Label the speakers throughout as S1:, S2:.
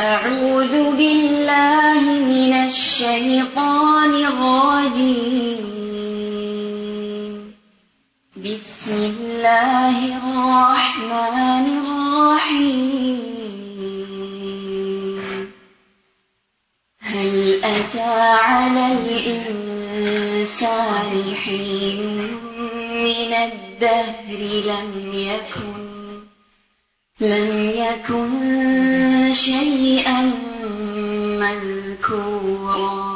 S1: أعوذ بالله من الشيطان الرجيم. بسم الله الرحمن الرحيم. هل أتى على الإنسان حين من الدهر لم يكن لم يكن شيئا مذكورا.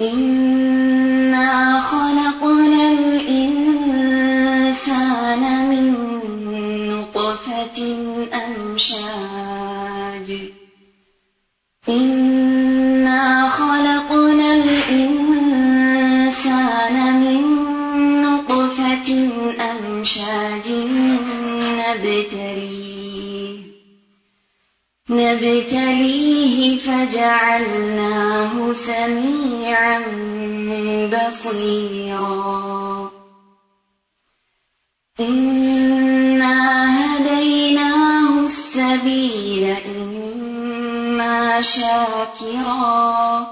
S1: إنا خلقنا الإنسان من نطفة أمشاج نبتليه فجعلناه سميعا بصيرا. إنا هديناه السبيل إما شاكرا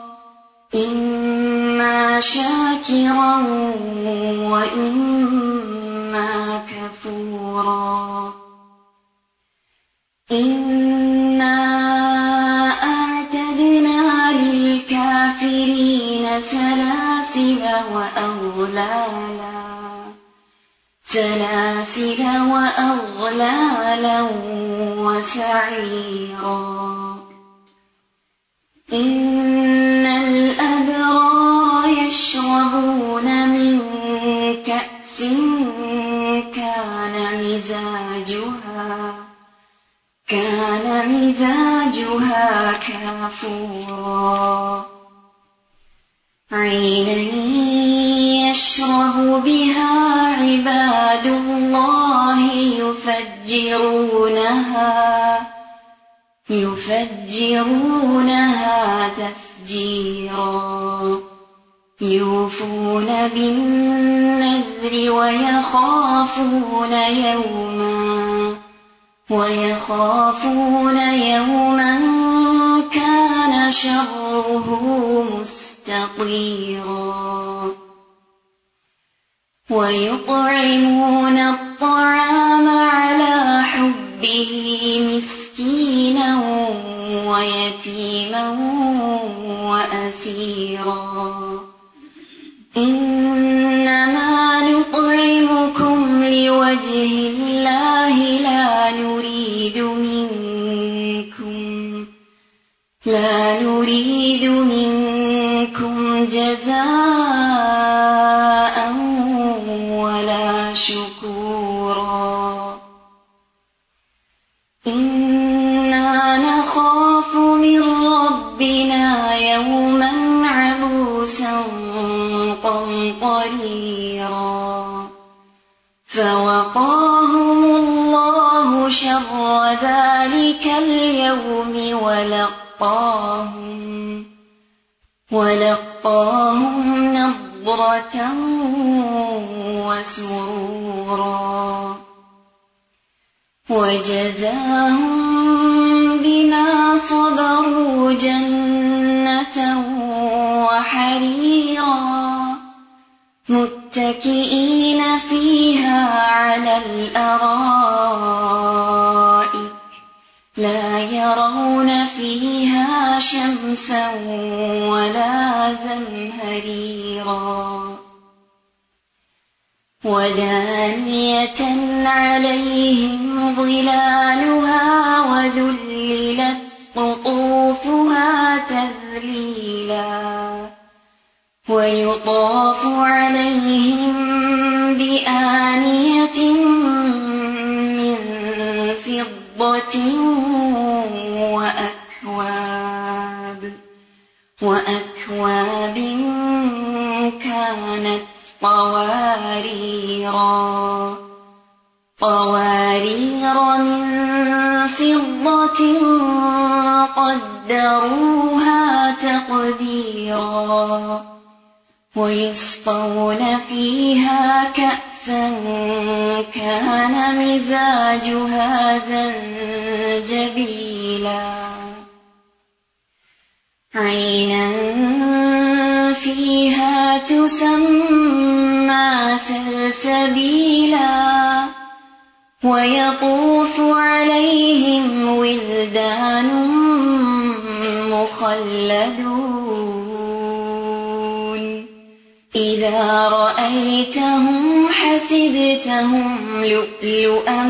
S1: إما شاكرا وإما كفورا. إنا سلاسل وأغلالا. سلاسل وأغلالا وسعيرا. إن الأبرار يشربون من كأس كان مزاجها. كان مزاجها كافورا. عينا يشرب بها عباد الله يفجرونها يفجرونها تفجيرا، يوفون بالنذر ويخافون يوما ويخافون يوما كان شره مستطيرا ويطعمون الطعام على حبه مسكينا ويتيما وأسيرا. إنما نطعمكم لوجه الله لا نريد منكم. لا نريد منكم جزاء ولا شكورا إنا نخاف من ربنا يوما عبوسا قمطريرا۔ فوقاهم الله شر ذلك اليوم ولقاهم ولقاهم نضرة وسرورا. وجزاهم بما صبروا جنة وحريرا. متكئين فيها على الأرائك شمسا ولا زمهريرا ودانية عليهم ظلالها وذللت قطوفها تذليلا ويطاف عليهم بآنية من فضة وأكواب كانت قواريرا قوارير من فضة قدروها تقديرا ويسقون فيها كأسا كان مزاجها زنجبيلا عينا فيها تسمى سلسبيلا ويطوف عليهم ولدان مخلدون. إذا رأيتهم حسبتهم لؤلؤا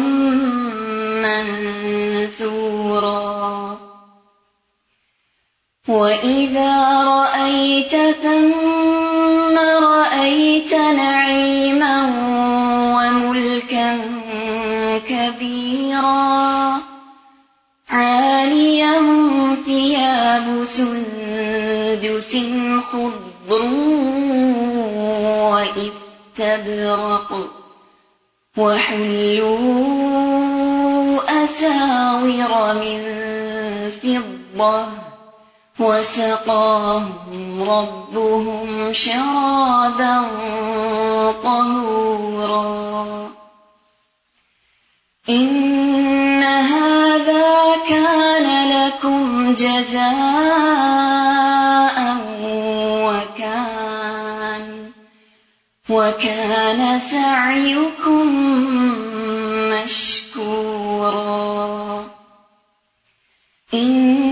S1: منثورا. وإذا رأيت ثم رأيت نعيما وملكا كبيرا عاليهم ثياب سندس خضر وإستبرق وحلوا أساور من فضة وسقاهم ربهم شرابا طهورا. إن هذا كان لكم جزاء وكان وكان سعيكم مشكورا. إنا نحن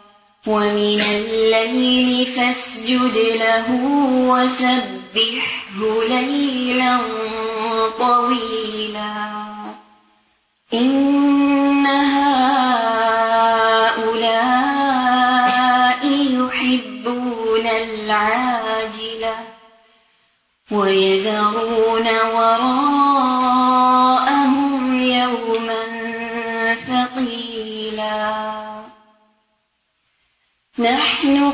S1: ومن الليل فاسجد له وسبحه ليلا طويلا. إن هؤلاء يحبون العاجلة ويذرون وراءهم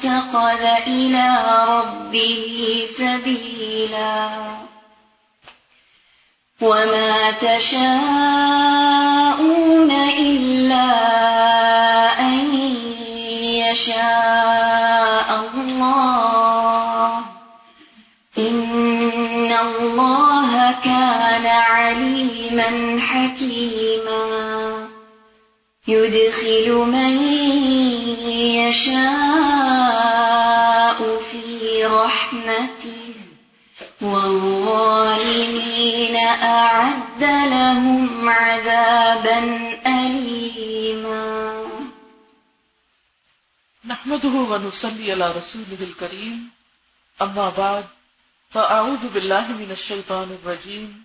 S1: اتخذ إلى ربه سبيلا. وما تشاءون إلا أن يشاء الله. إن الله كان عليما حكيما. يدخل من يشاء في رحمته والظالمين أعد لهم عذابا أليما.
S2: نحمده ونصلي على رسوله الكريم. أما بعد، فأعوذ بالله من الشيطان الرجيم.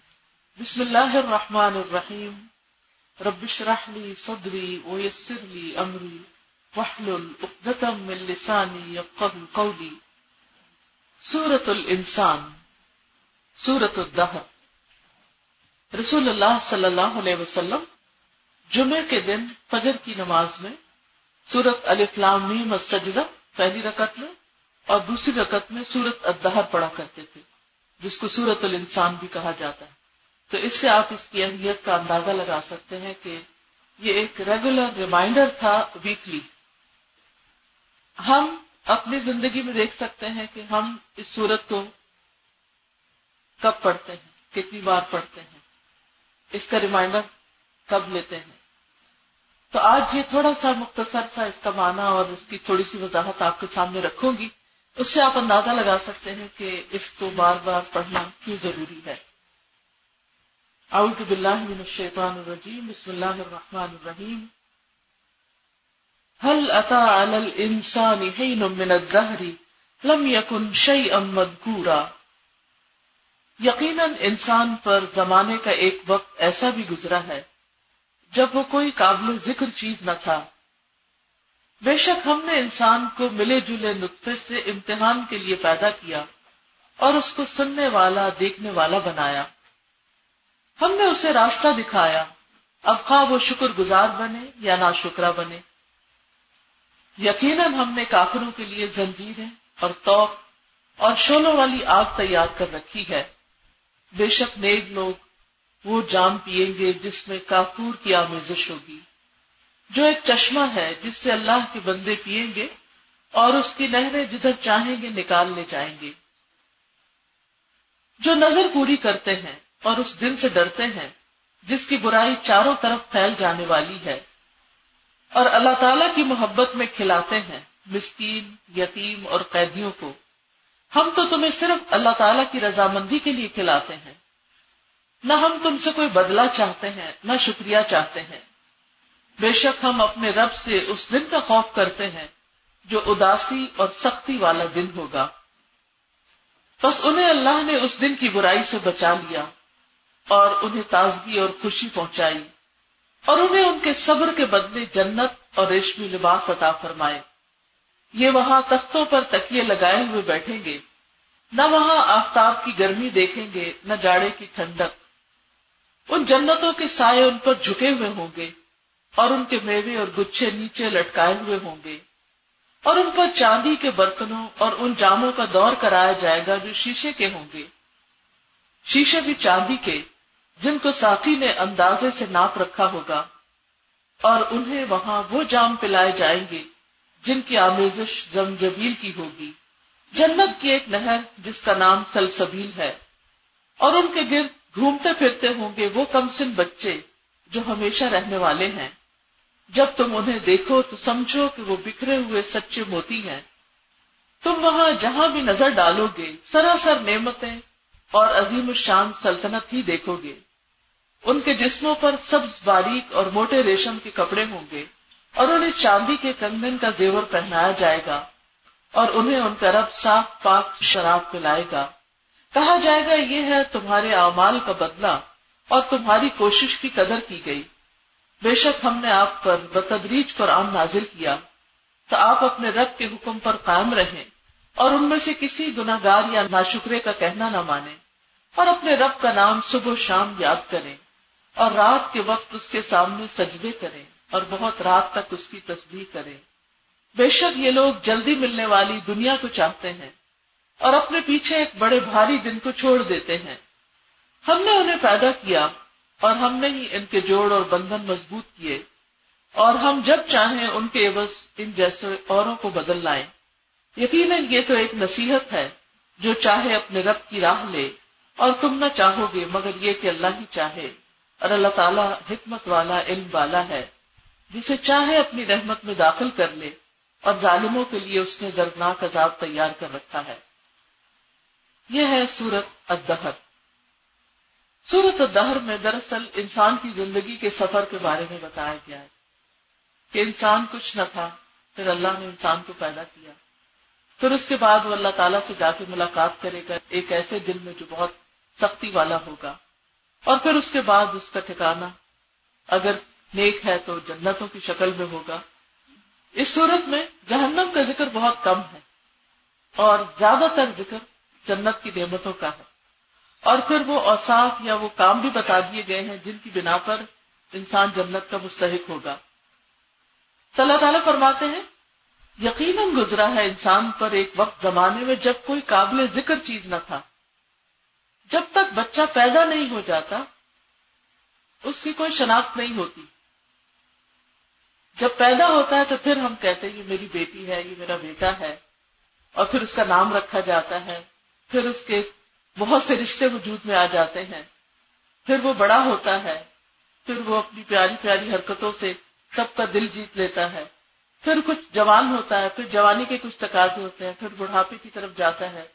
S2: بسم الله الرحمن الرحيم. رب اشرح لي صدري ويسر لي أمري. واحلل عقدة من لساني يفقهوا قولي. سورة الإنسان، سورة الدهر. رسول اللہ صلی اللہ علیہ وسلم جمعے کے دن فجر کی نماز میں سورت الفلام میم السجدہ پہلی رکعت میں اور دوسری رکعت میں سورت الدہر پڑھا کرتے تھے، جس کو سورت الانسان بھی کہا جاتا ہے۔ تو اس سے آپ اس کی اہمیت کا اندازہ لگا سکتے ہیں کہ یہ ایک ریگولر ریمائنڈر تھا ویکلی ہم اپنی زندگی میں دیکھ سکتے ہیں کہ ہم اس سورت کو کب پڑھتے ہیں، کتنی بار پڑھتے ہیں، اس کا ریمائنڈر کب لیتے ہیں۔ تو آج یہ تھوڑا سا مختصر سا اس کا معنی اور اس کی تھوڑی سی وضاحت آپ کے سامنے رکھوں گی۔ اس سے آپ اندازہ لگا سکتے ہیں کہ اس کو بار بار پڑھنا کیوں ضروری ہے۔ اعوذ باللہ من الشیطان الرجیم، بسم اللہ الرحمن الرحیم۔ هل أتى على الإنسان حين من الدهر؟ لم يكن شيئا مذكورا. یقیناً انسان پر زمانے کا ایک وقت ایسا بھی گزرا ہے جب وہ کوئی قابل ذکر چیز نہ تھا۔ بے شک ہم نے انسان کو ملے جلے نقطے سے امتحان کے لیے پیدا کیا اور اس کو سننے والا، دیکھنے والا بنایا۔ ہم نے اسے راستہ دکھایا۔ اب خواہ وہ شکر گزار بنے یا نا شکرا بنے۔ یقیناً ہم نے کافروں کے لیے زنجیریں اور توق اور شولوں والی آگ تیار کر رکھی ہے۔ بے شک نیک لوگ وہ جام پیئیں گے جس میں کافور کی آمیزش ہوگی۔ جو ایک چشمہ ہے جس سے اللہ کے بندے پیئیں گے اور اس کی نہریں جدھر چاہیں گے نکال لے جائیں گے۔ جو نظر پوری کرتے ہیں اور اس دن سے ڈرتے ہیں، جس کی برائی چاروں طرف پھیل جانے والی ہے۔ اور اللہ تعالی کی محبت میں کھلاتے ہیں مسکین، یتیم اور قیدیوں کو۔ ہم تو تمہیں صرف اللہ تعالی کی رضامندی کے لیے کھلاتے ہیں۔ نہ ہم تم سے کوئی بدلہ چاہتے ہیں، نہ شکریہ چاہتے ہیں۔ بے شک ہم اپنے رب سے اس دن کا خوف کرتے ہیں جو اداسی اور سختی والا دن ہوگا۔ بس انہیں اللہ نے اس دن کی برائی سے بچا لیا اور انہیں تازگی اور خوشی پہنچائی۔ اور انہیں ان کے صبر کے بدلے جنت اور ریشمی لباس عطا فرمائے۔ یہ وہاں تختوں پر تکیے لگائے ہوئے بیٹھیں گے۔ نہ وہاں آفتاب کی گرمی دیکھیں گے، نہ جاڑے کی ٹھنڈک۔ ان جنتوں کے سائے ان پر جھکے ہوئے ہوں گے اور ان کے میوے اور گچھے نیچے لٹکائے ہوئے ہوں گے۔ اور ان پر چاندی کے برتنوں اور ان جاموں کا دور کرایا جائے گا جو شیشے کے ہوں گے۔ شیشے بھی چاندی کے۔ جن کو ساتھی نے اندازے سے ناپ رکھا ہوگا اور انہیں وہاں وہ جام پلائے جائیں گے جن کی آمیزش زمجبیل کی ہوگی۔ جنت کی ایک نہر جس کا نام سلسبیل ہے اور ان کے گرد گھومتے پھرتے ہوں گے وہ کم سن بچے جو ہمیشہ رہنے والے ہیں۔ جب تم انہیں دیکھو تو سمجھو کہ وہ بکھرے ہوئے سچے موتی ہیں۔ تم وہاں جہاں بھی نظر ڈالو گے، سراسر نعمتیں اور عظیم الشان سلطنت ہی دیکھو گے۔ ان کے جسموں پر سبز باریک اور موٹے ریشم کے کپڑے ہوں گے اور انہیں چاندی کے کنگن کا زیور پہنایا جائے گا اور انہیں ان کا رب صاف پاک شراب پلائے گا۔ کہا جائے گا، یہ ہے تمہارے اعمال کا بدلہ اور تمہاری کوشش کی قدر کی گئی۔ بے شک ہم نے آپ پر بتدریج قرآن نازل کیا، تو آپ اپنے رب کے حکم پر قائم رہیں اور ان میں سے کسی گناگار یا ناشکرے کا کہنا نہ مانے اور اپنے رب کا نام صبح و شام یاد کریں۔ اور رات کے وقت اس کے سامنے سجدے کریں اور بہت رات تک اس کی تصویر کریں بے شک یہ لوگ جلدی ملنے والی دنیا کو چاہتے ہیں اور اپنے پیچھے ایک بڑے بھاری دن کو چھوڑ دیتے ہیں۔ ہم نے انہیں پیدا کیا اور ہم نے ہی ان کے جوڑ اور بندھن مضبوط کیے اور ہم جب چاہیں ان کے عوض ان جیسے اوروں کو بدل لائیں۔ یقیناً یہ تو ایک نصیحت ہے جو چاہے اپنے رب کی راہ لے اور تم نہ چاہو گے مگر یہ کہ اللہ ہی چاہے۔ اور اللہ تعالیٰ حکمت والا، علم والا ہے، جسے چاہے اپنی رحمت میں داخل کر لے اور ظالموں کے لیے اس نے دردناک عذاب تیار کر رکھا ہے۔ یہ ہے سورت الدہر۔ سورت الدہر میں دراصل انسان کی زندگی کے سفر کے بارے میں بتایا گیا ہے کہ انسان کچھ نہ تھا، پھر اللہ نے انسان کو پیدا کیا۔ پھر اس کے بعد وہ اللہ تعالیٰ سے جا کے ملاقات کرے گا، ایک ایسے دل میں جو بہت سختی والا ہوگا۔ اور پھر اس کے بعد اس کا ٹھکانا اگر نیک ہے تو جنتوں کی شکل میں ہوگا۔ اس صورت میں جہنم کا ذکر بہت کم ہے اور زیادہ تر ذکر جنت کی نعمتوں کا ہے۔ اور پھر وہ اوساف یا وہ کام بھی بتا دیے گئے ہیں جن کی بنا پر انسان جنت کا مستحق ہوگا۔ اللہ تعالیٰ فرماتے ہیں، یقیناً گزرا ہے انسان پر ایک وقت زمانے میں جب کوئی قابل ذکر چیز نہ تھا۔ جب تک بچہ پیدا نہیں ہو جاتا، اس کی کوئی شناخت نہیں ہوتی۔ جب پیدا ہوتا ہے تو پھر ہم کہتے ہیں، یہ میری بیٹی ہے، یہ میرا بیٹا ہے۔ اور پھر اس کا نام رکھا جاتا ہے۔ پھر اس کے بہت سے رشتے وجود میں آ جاتے ہیں۔ پھر وہ بڑا ہوتا ہے۔ پھر وہ اپنی پیاری پیاری حرکتوں سے سب کا دل جیت لیتا ہے۔ پھر کچھ جوان ہوتا ہے، پھر جوانی کے کچھ تقاضے ہوتے ہیں۔ پھر بڑھاپے کی طرف جاتا ہے۔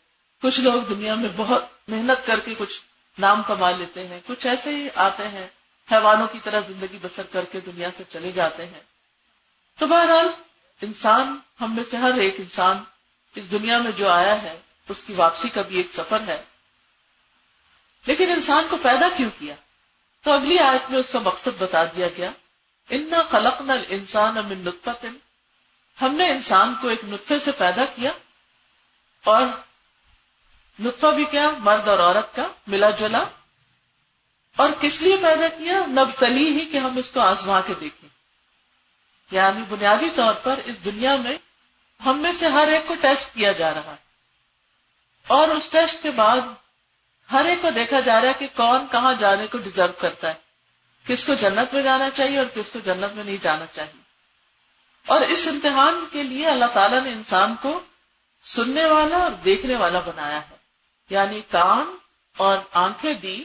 S2: کچھ لوگ دنیا میں بہت محنت کر کے کچھ نام کما لیتے ہیں، کچھ ایسے ہی آتے ہیں، حیوانوں کی طرح زندگی بسر کر کے دنیا سے چلے جاتے ہیں۔ تو بہرحال، انسان ہم میں سے ہر ایک انسان اس دنیا میں جو آیا ہے، اس کی واپسی کا بھی ایک سفر ہے۔ لیکن انسان کو پیدا کیوں کیا؟ تو اگلی آیت میں اس کا مقصد بتا دیا گیا۔ انا خلق نل انسان امن نطفت ہم نے انسان کو ایک نطفے سے پیدا کیا اور نطفہ بھی کیا، مرد اور عورت کا، ملا جلا۔ اور کس لیے پیدا کیا؟ نب تلی ہی کہ ہم اس کو آزما کے دیکھیں۔ یعنی بنیادی طور پر اس دنیا میں ہم میں سے ہر ایک کو ٹیسٹ کیا جا رہا۔ ہے اور اس ٹیسٹ کے بعد ہر ایک کو دیکھا جا رہا ہے کہ کون کہاں جانے کو ڈیزرو کرتا ہے۔ کس کو جنت میں جانا چاہیے اور کس کو جنت میں نہیں جانا چاہیے۔ اور اس امتحان کے لیے اللہ تعالیٰ نے انسان کو سننے والا اور دیکھنے والا بنایا ہے۔ یعنی کان اور آنکھیں دی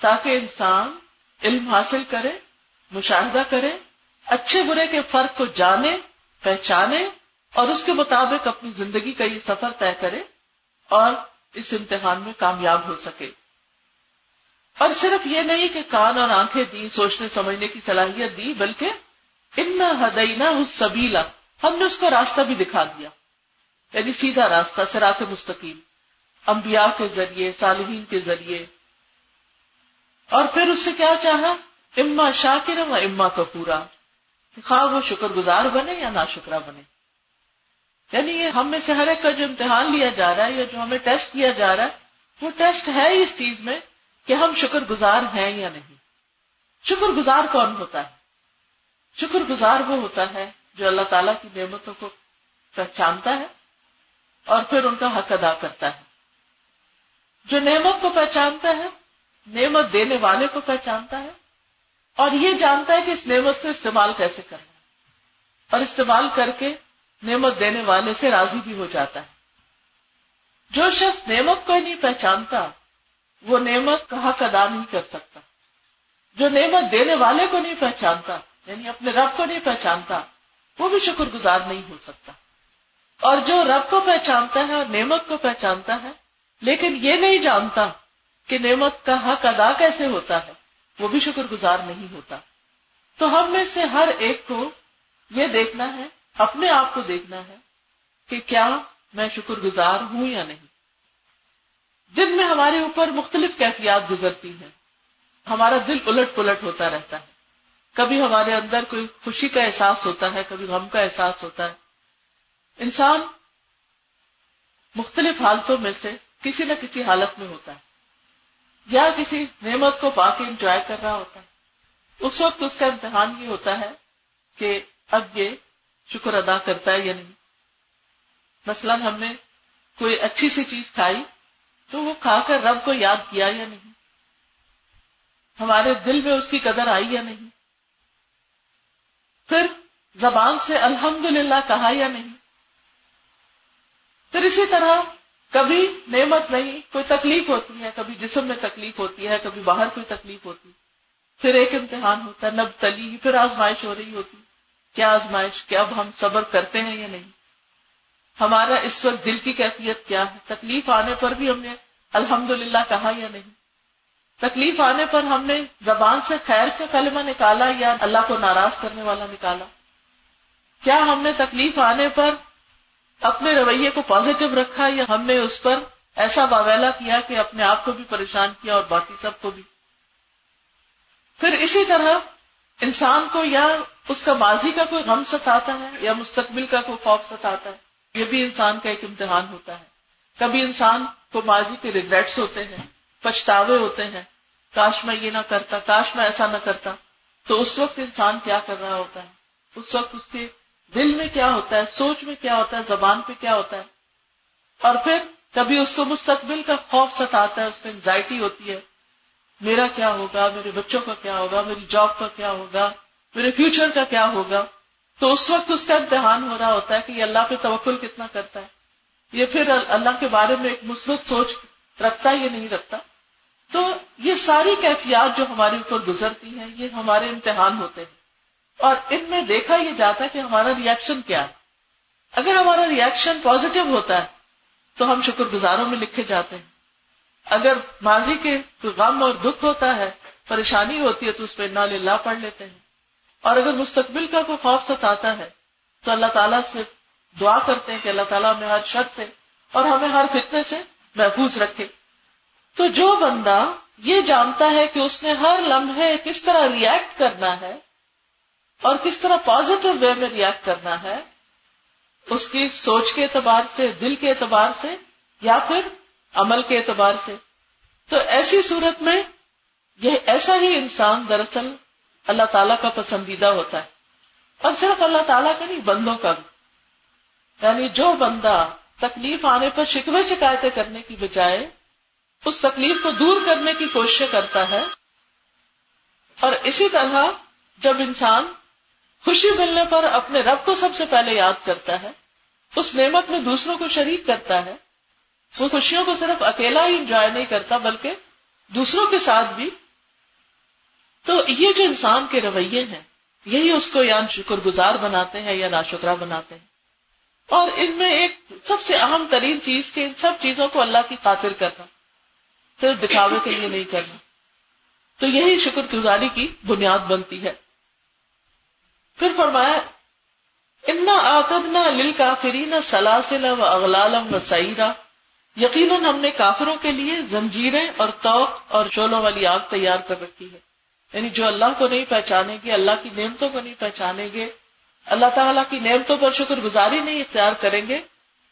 S2: تاکہ انسان علم حاصل کرے، مشاہدہ کرے، اچھے برے کے فرق کو جانے، پہچانے اور اس کے مطابق اپنی زندگی کا یہ سفر طے کرے اور اس امتحان میں کامیاب ہو سکے۔ اور صرف یہ نہیں کہ کان اور آنکھیں دی سوچنے، سمجھنے کی صلاحیت دی، بلکہ ان ہدینا اس سبیلا ہم نے اس کا راستہ بھی دکھا دیا یعنی سیدھا راستہ سرات مستقیم۔ انبیاء کے ذریعے، صالحین کے ذریعے۔ اور پھر اس سے کیا چاہا؟ اما شاکر و اما کا پورا خواہ وہ شکر گزار بنے یا نا شکرا بنے۔ یعنی یہ ہم میں سے ہر ایک کا جو امتحان لیا جا رہا ہے یا جو ہمیں ٹیسٹ کیا جا رہا ہے، وہ ٹیسٹ ہے اس چیز میں کہ ہم شکر گزار ہیں یا نہیں۔ شکر گزار کون ہوتا ہے؟ شکر گزار وہ ہوتا ہے جو اللہ تعالیٰ کی نعمتوں کو پہچانتا ہے اور پھر ان کا حق ادا کرتا ہے۔ جو نعمت کو پہچانتا ہے، نعمت دینے والے کو پہچانتا ہے، اور یہ جانتا ہے کہ اس نعمت کو استعمال کیسے کرنا ہے۔ اور استعمال کر کے نعمت دینے والے سے راضی بھی ہو جاتا ہے۔ جو شخص نعمت کو ہی نہیں پہچانتا، وہ نعمت کا حق ادا نہیں کر سکتا۔ جو نعمت دینے والے کو نہیں پہچانتا یعنی اپنے رب کو نہیں پہچانتا، وہ بھی شکر گزار نہیں ہو سکتا۔ اور جو رب کو پہچانتا ہے اور نعمت کو پہچانتا ہے لیکن یہ نہیں جانتا کہ نعمت کا حق ادا کیسے ہوتا ہے، وہ بھی شکر گزار نہیں ہوتا۔ تو ہم میں سے ہر ایک کو یہ دیکھنا ہے، اپنے آپ کو دیکھنا ہے کہ کیا میں شکر گزار ہوں یا نہیں۔ دن میں ہمارے اوپر مختلف کیفیات گزرتی ہیں۔ ہمارا دل الٹ پلٹ ہوتا رہتا ہے۔ کبھی ہمارے اندر کوئی خوشی کا احساس ہوتا ہے، کبھی غم کا احساس ہوتا ہے۔ انسان مختلف حالتوں میں سے کسی نہ کسی حالت میں ہوتا ہے۔ یا کسی نعمت کو پا کے انجوائے کر رہا ہوتا ہے۔ اس وقت اس کا امتحان یہ ہوتا ہے کہ اب یہ شکر ادا کرتا ہے یا نہیں۔ مثلا ہم نے کوئی اچھی سی چیز کھائی تو وہ کھا کر رب کو یاد کیا یا نہیں؟ ہمارے دل میں اس کی قدر آئی یا نہیں؟ پھر زبان سے الحمد للہ کہا یا نہیں؟ پھر اسی طرح کبھی نعمت نہیں، کوئی تکلیف ہوتی ہے، کبھی جسم میں تکلیف ہوتی ہے، کبھی باہر کوئی تکلیف ہوتی ہے۔ پھر ایک امتحان ہوتا ہے، نب تلی، پھر آزمائش ہو رہی ہوتی۔ کیا آزمائش کہ اب ہم صبر کرتے ہیں یا نہیں؟ ہمارا اس وقت دل کی کیفیت کیا ہے؟ تکلیف آنے پر بھی ہم نے الحمد کہا یا نہیں؟ تکلیف آنے پر ہم نے زبان سے خیر کا کلمہ نکالا یا اللہ کو ناراض کرنے والا نکالا؟ کیا ہم نے تکلیف آنے پر اپنے رویے کو پازیٹو رکھا یا ہم نے اس پر ایسا واویلا کیا کہ اپنے آپ کو بھی پریشان کیا اور باقی سب کو بھی؟ پھر اسی طرح انسان کو یا اس کا ماضی کا کوئی غم ستاتا ہے یا مستقبل کا کوئی خوف ستاتا ہے، یہ بھی انسان کا ایک امتحان ہوتا ہے۔ کبھی انسان کو ماضی کے ریگریٹس ہوتے ہیں، پچھتاوے ہوتے ہیں، کاش میں یہ نہ کرتا، کاش میں ایسا نہ کرتا، تو اس وقت انسان کیا کر رہا ہوتا ہے؟ اس وقت اس کے دل میں کیا ہوتا ہے؟ سوچ میں کیا ہوتا ہے؟ زبان پہ کیا ہوتا ہے؟ اور پھر کبھی اس کو مستقبل کا خوف ستاتا ہے، اس کو انزائٹی ہوتی ہے۔ میرا کیا ہوگا؟ میرے بچوں کا کیا ہوگا؟ میری جاب کا کیا ہوگا؟ میرے فیوچر کا کیا ہوگا؟ تو اس وقت اس کا امتحان ہو رہا ہوتا ہے کہ یہ اللہ پہ توکل کتنا کرتا ہے۔ یہ پھر اللہ کے بارے میں ایک مثبت سوچ رکھتا ہے یا نہیں رکھتا؟ تو یہ ساری کیفیات جو ہمارے اوپر گزرتی ہیں، یہ ہمارے امتحان ہوتے ہیں۔ اور ان میں دیکھا یہ جاتا ہے کہ ہمارا ریئیکشن کیا ہے۔ اگر ہمارا ریئیکشن پازیٹو ہوتا ہے، تو ہم شکر گزاروں میں لکھے جاتے ہیں۔ اگر ماضی کے غم اور دکھ ہوتا ہے، پریشانی ہوتی ہے، تو اس پہ نہ للہ پڑھ لیتے ہیں۔ اور اگر مستقبل کا کوئی خوف ستاتا ہے، تو اللہ تعالیٰ سے دعا کرتے ہیں کہ اللہ تعالیٰ ہمیں ہر شر سے اور ہمیں ہر فتنے سے محفوظ رکھے۔ تو جو بندہ یہ جانتا ہے کہ اس نے ہر لمحے کس طرح ریئیکٹ کرنا ہے اور کس طرح پازیٹو وے میں ریئیکٹ کرنا ہے، اس کی سوچ کے اعتبار سے، دل کے اعتبار سے، یا پھر عمل کے اعتبار سے۔ تو ایسی صورت میں یہ ایسا ہی انسان دراصل اللہ تعالیٰ کا پسندیدہ ہوتا ہے۔ اور صرف اللہ تعالیٰ کا نہیں، بندوں کا بھی۔ یعنی جو بندہ تکلیف آنے پر شکوے شکایتیں کرنے کی بجائے اس تکلیف کو دور کرنے کی کوشش کرتا ہے، اور اسی طرح جب انسان خوشی ملنے پر اپنے رب کو سب سے پہلے یاد کرتا ہے، اس نعمت میں دوسروں کو شریک کرتا ہے۔ وہ خوشیوں کو صرف اکیلا ہی انجوائے نہیں کرتا، بلکہ دوسروں کے ساتھ بھی۔ تو یہ جو انسان کے رویے ہیں، یہی اس کو یا شکر گزار بناتے ہیں یا ناشکرا بناتے ہیں۔ اور ان میں ایک سب سے اہم ترین چیز کہ ان سب چیزوں کو اللہ کی خاطر کرنا، صرف دکھاوے کے لیے نہیں کرنا۔ تو یہی شکر گزاری کی بنیاد بنتی ہے۔ پھر فرمایا، انا آتدنا لل کافری نہ سلاسل و اغلالم و سعیرہ یقیناً ہم نے کافروں کے لیے زنجیریں اور توق اور چولوں والی آگ تیار کر رکھی ہے یعنی جو اللہ کو نہیں پہچانے گے، اللہ کی نعمتوں کو نہیں پہچانیں گے، اللہ تعالیٰ کی نعمتوں پر شکر گزاری نہیں اختیار کریں گے،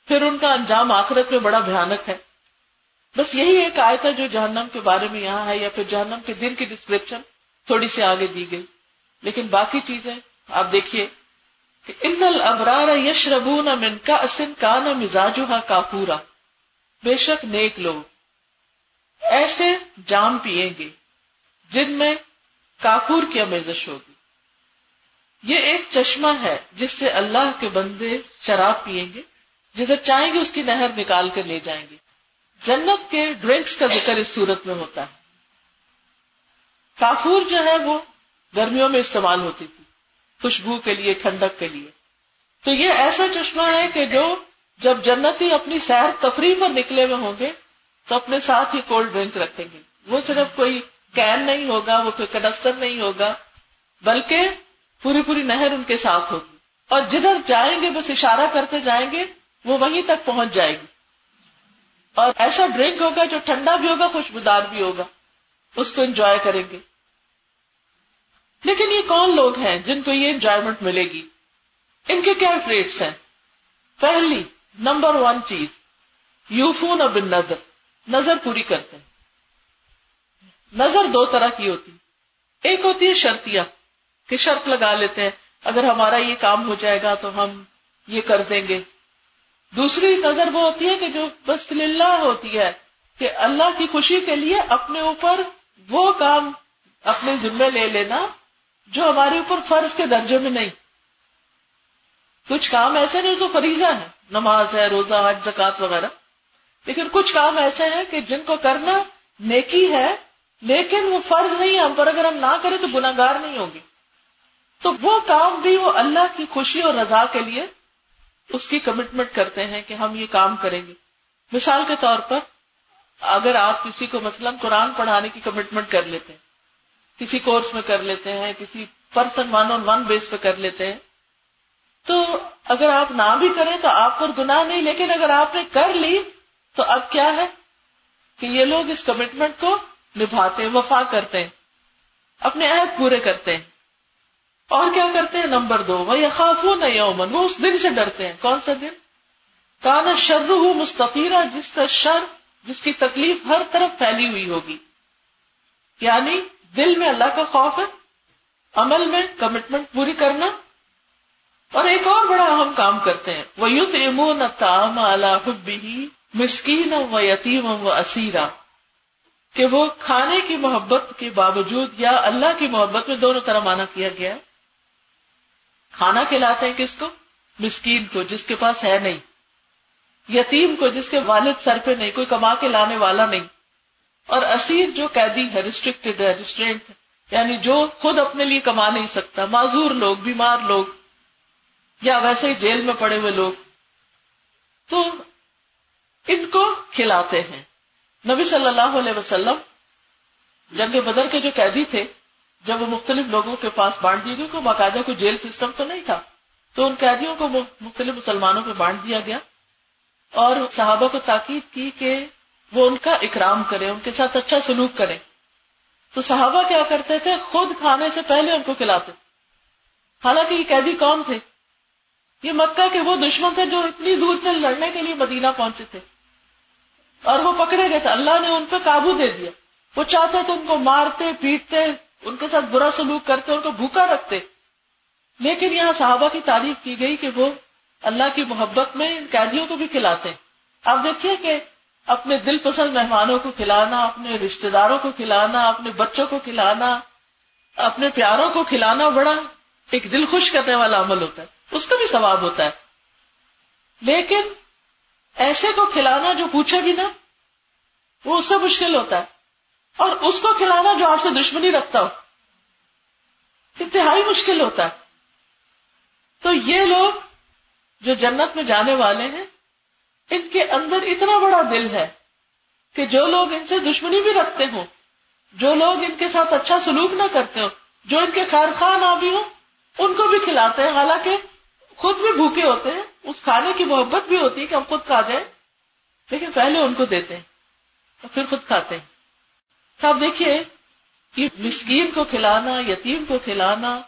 S2: پھر ان کا انجام آخرت میں بڑا بھیانک ہے۔ بس یہی ایک آیت ہے جو جہنم کے بارے میں یہاں ہے یا پھر جہنم کے دن کی ڈسکرپشن تھوڑی سی آگے دی گئی۔ لیکن باقی چیزیں آپ دیکھیے کہ ان البرار یش ربو نہ من کا اسن کا نہ مزاج کافورا۔ بے شک نیک لوگ۔ ایسے جام پیئیں گے جن میں کافور کی امیزش ہوگی۔ یہ ایک چشمہ ہے جس سے اللہ کے بندے شراب پیئیں گے، جدھر چاہیں گے اس کی نہر نکال کر لے جائیں گے۔ جنت کے ڈرنکس کا ذکر اس صورت میں ہوتا ہے۔ کافور جو ہے وہ گرمیوں میں استعمال ہوتی تھی۔ خوشبو کے لیے، ٹھنڈک کے لیے۔ تو یہ ایسا چشمہ ہے کہ جو جب جنتی اپنی سیر تفریح پر نکلے ہوئے ہوں گے، تو اپنے ساتھ ہی کولڈ ڈرنک رکھیں گے۔ وہ صرف کوئی کین نہیں ہوگا، وہ کوئی کنستر نہیں ہوگا، بلکہ پوری پوری نہر ان کے ساتھ ہوگی۔ اور جدھر جائیں گے، بس اشارہ کرتے جائیں گے، وہ وہیں تک پہنچ جائے گی۔ اور ایسا ڈرنک ہوگا جو ٹھنڈا بھی ہوگا، خوشبودار بھی ہوگا۔ اس کو انجوائے کریں گے۔ لیکن یہ کون لوگ ہیں جن کو یہ انجوائےمنٹ ملے گی؟ ان کے کیا ٹریٹس ہیں؟ پہلی نمبر ون چیز، یوفون بن نظر نظر پوری کرتے ہیں۔ نظر دو طرح کی ہوتی ایک ہوتی ہے شرطیہ، کہ شرط لگا لیتے ہیں، اگر ہمارا یہ کام ہو جائے گا تو ہم یہ کر دیں گے۔ دوسری نظر وہ ہوتی ہے کہ جو بس للہ ہوتی ہے، کہ اللہ کی خوشی کے لیے اپنے اوپر وہ کام، اپنے ذمے لے لینا جو ہمارے اوپر فرض کے درجے میں نہیں۔ کچھ کام ایسے نہیں جو فریضہ ہے نماز ہے، روزہ، حج زکات وغیرہ۔ لیکن کچھ کام ایسے ہیں کہ جن کو کرنا نیکی ہے، لیکن وہ فرض نہیں ہے۔ ہم پر اگر ہم نہ کریں تو گناگار نہیں ہوگی تو وہ کام بھی وہ اللہ کی خوشی اور رضا کے لیے اس کی کمٹمنٹ کرتے ہیں کہ ہم یہ کام کریں گے۔ مثال کے طور پر اگر آپ کسی کو مثلا قرآن پڑھانے کی کمٹمنٹ کر لیتے ہیں۔ کسی کورس میں کر لیتے ہیں، کسی person one on one basis پہ کر لیتے ہیں۔ تو اگر آپ نہ بھی کریں تو آپ پر گناہ نہیں، لیکن اگر آپ نے کر لی تو اب کیا ہے؟ کہ یہ لوگ اس کمٹمنٹ کو نبھاتے ہیں، وفا کرتے ہیں، اپنے عہد پورے کرتے ہیں۔ اور کیا کرتے ہیں؟ نمبر دو وہ خافو نہ یومن وہ اس دن سے ڈرتے ہیں۔ کون سا دن؟ کانا شر ہوں مستقیرہ جس کا شر، جس کی تکلیف ہر طرف پھیلی ہوئی ہوگی۔ یعنی دل میں اللہ کا خوف ہے، عمل میں کمٹمنٹ پوری کرنا۔ اور ایک اور بڑا اہم کام کرتے ہیں۔ وہ یوت امون تام اللہ مسکین و یتیم و اسیرا کہ وہ کھانے کی محبت کے باوجود یا اللہ کی محبت میں دونوں طرح مانا کیا گیا کھانا کھلاتے ہیں کس کو؟ مسکین کو، جس کے پاس ہے نہیں۔ یتیم کو، جس کے والد سر پہ نہیں، کوئی کما کے لانے والا نہیں۔ اور اسیر جو قیدی ہے ریسٹرکٹیڈ ہے ریسٹرینٹ یعنی جو خود اپنے لیے کما نہیں سکتا، معذور لوگ، بیمار لوگ، یا ویسے ہی جیل میں پڑے ہوئے لوگ، تو ان کو کھلاتے ہیں۔ نبی صلی اللہ علیہ وسلم جنگ بدر کے جو قیدی تھے، جب وہ مختلف لوگوں کے پاس بانٹ دیے گئے کو باقاعدہ کوئی جیل سسٹم تو نہیں تھا، تو ان قیدیوں کو مختلف مسلمانوں پہ بانٹ دیا گیا۔ اور صحابہ کو تاکید کی کہ وہ ان کا اکرام کرے، ان کے ساتھ اچھا سلوک کرے۔ تو صحابہ کیا کرتے تھے؟ خود کھانے سے پہلے ان کو کھلاتے۔ حالانکہ یہ قیدی کون تھے۔ یہ مکہ کے وہ دشمن تھے جو اتنی دور سے لڑنے کے لیے مدینہ پہنچے تھے۔ اور وہ پکڑے گئے تھے۔ اللہ نے ان پہ قابو دے دیا۔ وہ چاہتے تھے ان کو مارتے، پیٹتے، ان کے ساتھ برا سلوک کرتے، ان کو بھوکا رکھتے۔ لیکن یہاں صحابہ کی تعریف کی گئی کہ وہ اللہ کی محبت میں ان قیدیوں کو بھی کھلاتے۔ آپ دیکھیے کہ اپنے دل پسند مہمانوں کو کھلانا، اپنے رشتے داروں کو کھلانا، اپنے بچوں کو کھلانا، اپنے پیاروں کو کھلانا بڑا ایک دل خوش کرنے والا عمل ہوتا ہے۔ اس کا بھی ثواب ہوتا ہے۔ لیکن ایسے کو کھلانا جو پوچھے بھی نا، وہ اس سے مشکل ہوتا ہے۔ اور اس کو کھلانا جو آپ سے دشمنی رکھتا ہو، انتہائی مشکل ہوتا ہے۔ تو یہ لوگ جو جنت میں جانے والے ہیں ان کے اندر اتنا بڑا دل ہے کہ جو لوگ ان سے دشمنی بھی رکھتے ہوں، جو لوگ ان کے ساتھ اچھا سلوک نہ کرتے ہو جو ان کے خیر خواہ نہ بھی ہوں، ان کو بھی کھلاتے ہیں۔ حالانکہ خود بھی بھوکے ہوتے ہیں، اس کھانے کی محبت بھی ہوتی ہے کہ ہم خود کھا جائیں، لیکن پہلے ان کو دیتے ہیں اور پھر خود کھاتے ہیں۔ تو آپ دیکھیے کہ مسکین کو کھلانا، یتیم کو کھلانا،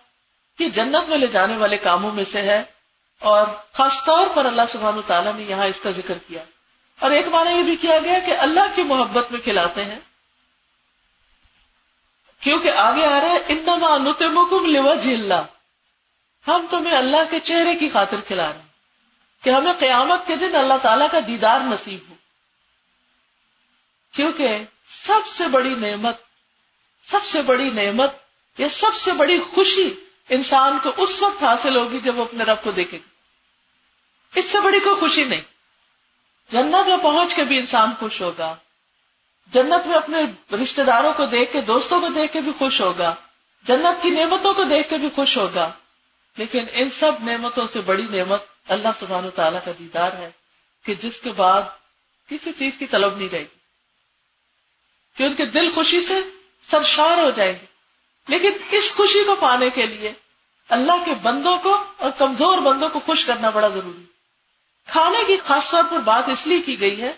S2: یہ جنت میں لے جانے والے کاموں میں سے ہے۔ اور خاص طور پر اللہ سبحانہ تعالیٰ نے یہاں اس کا ذکر کیا۔ اور ایک معنی یہ بھی کیا گیا کہ اللہ کی محبت میں کھلاتے ہیں۔ کیونکہ آگے آ رہا ہے، انما نتمکم لوجہ اللہ۔ ہم تمہیں اللہ کے چہرے کی خاطر کھلا رہے ہیں۔ کہ ہمیں قیامت کے دن اللہ تعالیٰ کا دیدار نصیب ہو۔ کیونکہ سب سے بڑی نعمت، سب سے بڑی نعمت یا سب سے بڑی خوشی انسان کو اس وقت حاصل ہوگی جب وہ اپنے رب کو دیکھے گا۔ اس سے بڑی کوئی خوشی نہیں۔ جنت میں پہنچ کے بھی انسان خوش ہوگا۔ جنت میں اپنے رشتے داروں کو دیکھ کے، دوستوں کو دیکھ کے بھی خوش ہوگا۔ جنت کی نعمتوں کو دیکھ کے بھی خوش ہوگا۔ لیکن ان سب نعمتوں سے بڑی نعمت اللہ سبحانہ تعالیٰ کا دیدار ہے کہ جس کے بعد کسی چیز کی طلب نہیں رہے گی۔ کہ ان کے دل خوشی سے سرشار ہو جائیں گے۔ لیکن اس خوشی کو پانے کے لیے اللہ کے بندوں کو اور کمزور بندوں کو خوش کرنا بڑا ضروری کھانے کی خاص طور پر بات اس لیے کی گئی ہے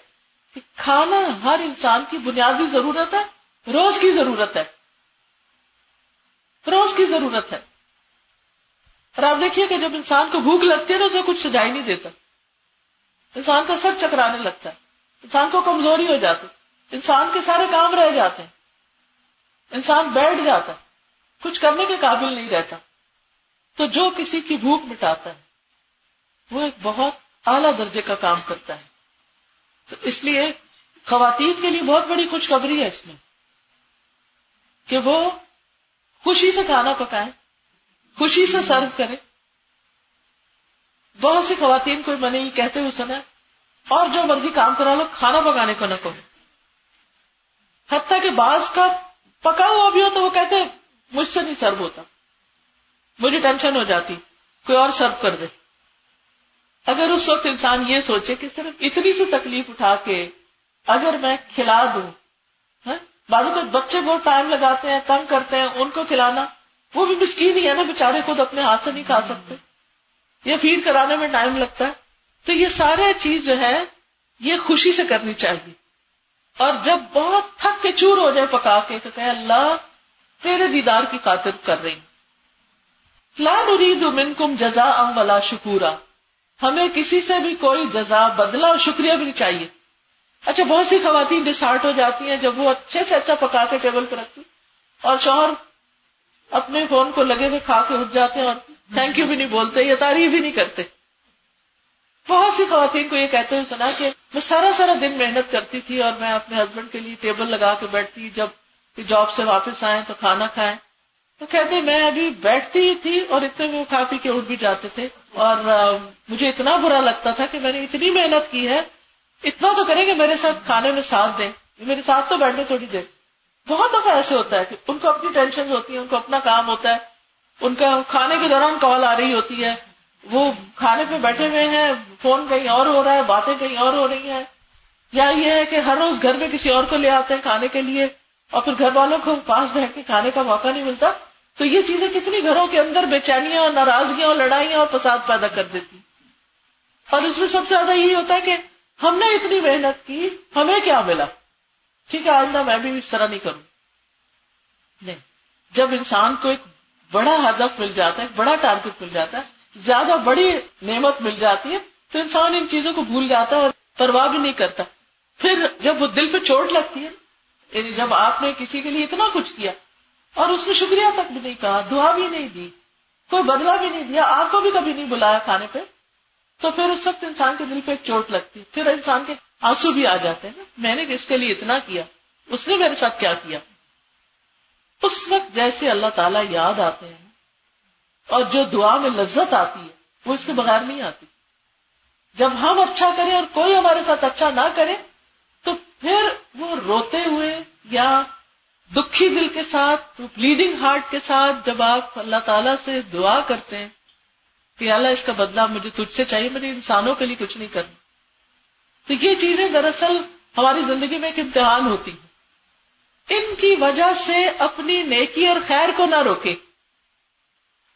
S2: کہ کھانا ہر انسان کی بنیادی ضرورت ہے، روز کی ضرورت ہے۔ روز کی ضرورت ہے۔ اور آپ دیکھیے کہ جب انسان کو بھوک لگتی ہے تو اسے کچھ سجائی نہیں دیتا۔ انسان کا سر چکرانے لگتا ہے۔ انسان کو کمزوری ہو جاتی۔ انسان کے سارے کام رہ جاتے ہیں۔ انسان بیٹھ جاتا ہے۔ کچھ کرنے کے قابل نہیں رہتا۔ تو جو کسی کی بھوک مٹاتا ہے، وہ ایک بہت اعلی درجے کا کام کرتا ہے۔ تو اس لیے خواتین کے لیے بہت بڑی خوشخبری ہے اس میں کہ وہ خوشی سے کھانا پکائیں، خوشی سے سرو کرے بہت سی خواتین کو میں نے یہ کہتے ہوئے سنا، اور جو مرضی کام کرا لو، کھانا پکانے کو نہ کہو۔ حتیٰ کہ بعض کا پکا ہوا بھی ہو تو وہ کہتے مجھ سے نہیں سرو ہوتا۔ مجھے ٹینشن ہو جاتی۔ کوئی اور سرو کر دے۔ اگر اس وقت انسان یہ سوچے کہ صرف اتنی سی تکلیف اٹھا کے اگر میں کھلا دوں ہاں، بازو بچے بہت ٹائم لگاتے ہیں تنگ کرتے ہیں ان کو کھلانا وہ بھی مسکین ہی ہے نا بےچارے خود اپنے ہاتھ سے نہیں کھا سکتے۔ یا فیڈ کرانے میں ٹائم لگتا ہے۔ تو یہ سارے چیز جو ہے یہ خوشی سے کرنی چاہیے۔ اور جب بہت تھک کے چور ہو جائے پکا کے تو کہ اللہ تیرے دیدار کی خاطر کر رہی۔ فلان لا نريد منكم جزاء ولا شکورا۔ ہمیں کسی سے بھی کوئی جزا بدلا اور شکریہ بھی نہیں چاہیے۔ اچھا بہت سی خواتین ڈسارٹ ہو جاتی ہیں جب وہ اچھے سے اچھا پکا کے ٹیبل پہ رکھتی۔ اور شوہر اپنے فون کو لگے ہوئے کھا کے اٹھ جاتے ہیں اور تھینک یو بھی نہیں بولتے، یا تعریف بھی نہیں کرتے۔ بہت سی خواتین کو یہ کہتے ہوئے سنا کہ میں سارا سارا دن محنت کرتی تھی اور میں اپنے ہسبینڈ کے لیے ٹیبل لگا کے بیٹھتی جب جاب سے واپس آئے تو کھانا کھائیں۔ تو کہتے میں ابھی بیٹھتی ہی تھی اور اتنے میں وہ کھا پی کے اٹھ بھی جاتے تھے۔ اور مجھے اتنا برا لگتا تھا کہ میں نے اتنی محنت کی ہے۔ اتنا تو کریں کہ میرے ساتھ کھانے میں ساتھ دیں۔ میرے ساتھ تو بیٹھے تھوڑی دیر۔ بہت دفعہ ایسے ہوتا ہے کہ ان کو اپنی ٹینشن ہوتی ہے ان کو اپنا کام ہوتا ہے۔ ان کا کھانے کے دوران کال آ رہی ہوتی ہے۔ وہ کھانے پہ بیٹھے ہوئے ہیں، فون کہیں اور ہو رہا ہے، باتیں کہیں اور ہو رہی ہیں۔ یا یہ ہے کہ ہر روز گھر میں کسی اور کو لے آتے ہیں کھانے کے لیے۔ اور پھر گھر والوں کو پاس بیٹھ کے کھانے کا موقع نہیں ملتا، تو یہ چیزیں کتنی گھروں کے اندر بے چینیاں اور ناراضگیاں اور لڑائیاں اور فساد پیدا کر دیتی۔ اور اس میں سب سے زیادہ یہی ہوتا ہے کہ ہم نے اتنی محنت کی، ہمیں کیا ملا؟ ٹھیک ہے، آئندہ میں بھی اس طرح نہیں کروں۔ نہیں، جب انسان کو ایک بڑا ہدف مل جاتا ہے ایک بڑا ٹارگیٹ مل جاتا ہے، زیادہ بڑی نعمت مل جاتی ہے، تو انسان ان چیزوں کو بھول جاتا ہے اور پرواہ بھی نہیں کرتا۔ پھر جب وہ دل پہ چوٹ لگتی ہے یعنی جب آپ نے کسی کے لیے اتنا کچھ کیا اور اس نے شکریہ تک بھی نہیں کہا، دعا بھی نہیں دی، کوئی بدلا بھی نہیں دیا، آپ کو بھی کبھی نہیں بلایا کھانے پہ، تو پھر اس وقت انسان کے دل پہ ایک چوٹ لگتی، پھر انسان کے آنسو بھی آ جاتے ہیں، میں نے اس کے لیے اتنا کیا؟ اس نے میرے ساتھ کیا کیا؟ اس وقت جیسے اللہ تعالیٰ یاد آتے ہیں اور جو دعا میں لذت آتی ہے، وہ اس کے بغیر نہیں آتی۔ جب ہم اچھا کریں اور کوئی ہمارے ساتھ اچھا نہ کرے پھر وہ روتے ہوئے یا دکھی دل کے ساتھ بلیڈنگ ہارٹ کے ساتھ جب آپ اللہ تعالیٰ سے دعا کرتے ہیں کہ اللہ اس کا بدلا مجھے تجھ سے چاہیے مجھے انسانوں کے لیے کچھ نہیں کرنا۔ تو یہ چیزیں دراصل ہماری زندگی میں ایک امتحان ہوتی ہیں۔ ان کی وجہ سے اپنی نیکی اور خیر کو نہ روکے۔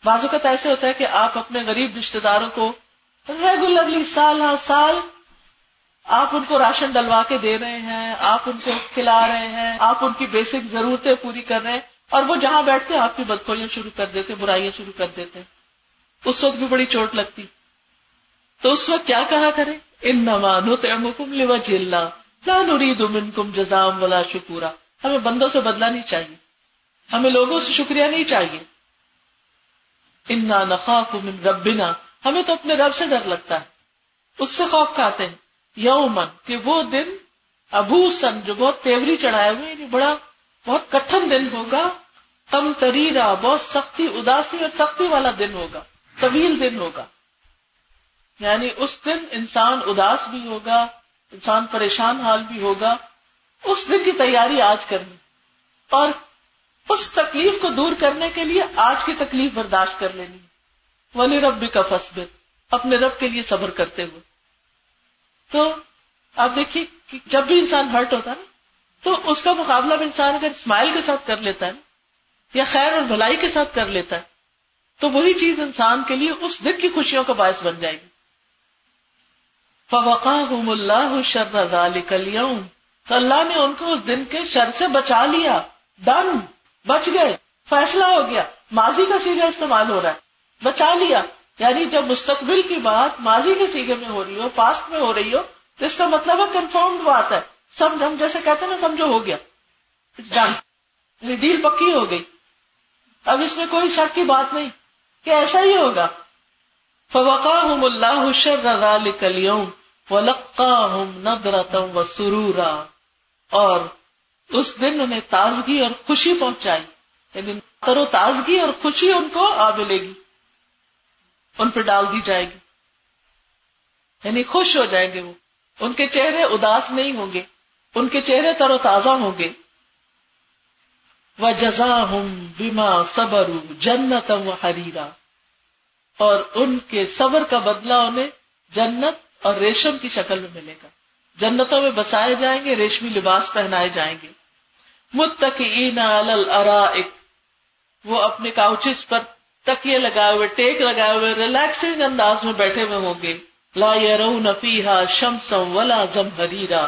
S2: بعض اوقات ایسے ہوتا ہے کہ آپ اپنے غریب رشتے داروں کو ریگولرلی سال ہر سال آپ ان کو راشن ڈلوا کے دے رہے ہیں، آپ ان کو کھلا رہے ہیں، آپ ان کی بیسک ضرورتیں پوری کر رہے ہیں۔ اور وہ جہاں بیٹھتے آپ کی بدکوئیاں شروع کر دیتے برائیاں شروع کر دیتے اس وقت بھی بڑی چوٹ لگتی۔ تو اس وقت کیا کہا کرے ان نمانو تمکم لو جلنا نہ نرید منکم جزام ولا شکورا۔ ہمیں بندوں سے بدلا نہیں چاہیے۔ ہمیں لوگوں سے شکریہ نہیں چاہیے۔ انا نخاف من ربنا۔ ہمیں تو اپنے رب سے ڈر لگتا ہے۔ اس سے خوف کھاتے ہیں۔ یومن کہ وہ دن ابو سن جو بہت تیوری چڑھائے ہوئے یعنی بڑا بہت کٹن دن ہوگا تم تریرا بہت سختی، اداسی اور سختی والا دن ہوگا، طویل دن ہوگا۔ یعنی اس دن انسان اداس بھی ہوگا، انسان پریشان حال بھی ہوگا، اس دن کی تیاری آج کرنی۔ اور اس تکلیف کو دور کرنے کے لیے آج کی تکلیف برداشت کر لینی۔ ولی رب کا فصبر اپنے رب کے لیے صبر کرتے ہوئے۔ تو آپ دیکھیے کہ جب بھی انسان ہرٹ ہوتا ہے نا، تو اس کا مقابلہ بھی انسان اگر اسمائل کے ساتھ کر لیتا ہے یا خیر اور بھلائی کے ساتھ کر لیتا ہے، تو وہی چیز انسان کے لیے اس دن کی خوشیوں کا باعث بن جائے گی۔ فوقا اللہ شر کلیوں تو اللہ نے ان کو اس دن کے شر سے بچا لیا۔ ڈن، بچ گئے، فیصلہ ہو گیا۔ ماضی کا سیگا استعمال ہو رہا ہے۔ بچا لیا۔ یعنی جب مستقبل کی بات ماضی کے سیگے میں ہو رہی ہو پاسٹ میں ہو رہی ہو، تو اس کا مطلب ہے کنفرمڈ بات ہے۔ سمجھ، ہم جیسے کہتے ہیں نا، سمجھو ہو گیا۔ ڈن ڈیل یعنی پکی ہو گئی۔ اب اس میں کوئی شک کی بات نہیں کہ ایسا ہی ہوگا۔ فوقا ہوں اللہ شر کلیوں ولقا ہوں ندرتم و سرورا اور اس دن انہیں تازگی اور خوشی پہنچائی۔ یعنی ترو تازگی اور خوشی ان کو آ ملے گی۔ ان پہ ڈال دی جائے گی۔ یعنی خوش ہو جائیں گے وہ۔ ان کے چہرے اداس نہیں ہوں گے۔ ان کے چہرے تر و تازہ ہوں گے۔ وہ جزا ہوں بیما صبر جنت و حریرا اور ان کے صبر کا بدلہ انہیں جنت اور ریشم کی شکل میں ملے گا۔ جنتوں میں بسائے جائیں گے، ریشمی لباس پہنائے جائیں گے۔ متقین وہ اپنے کاؤچز پر تکیے لگائے ہوئے، ٹیک لگائے ہوئے ریلیکسنگ انداز میں بیٹھے ہوئے ہوں گے۔ لا نفیحا شمسم ولا زم ہریرا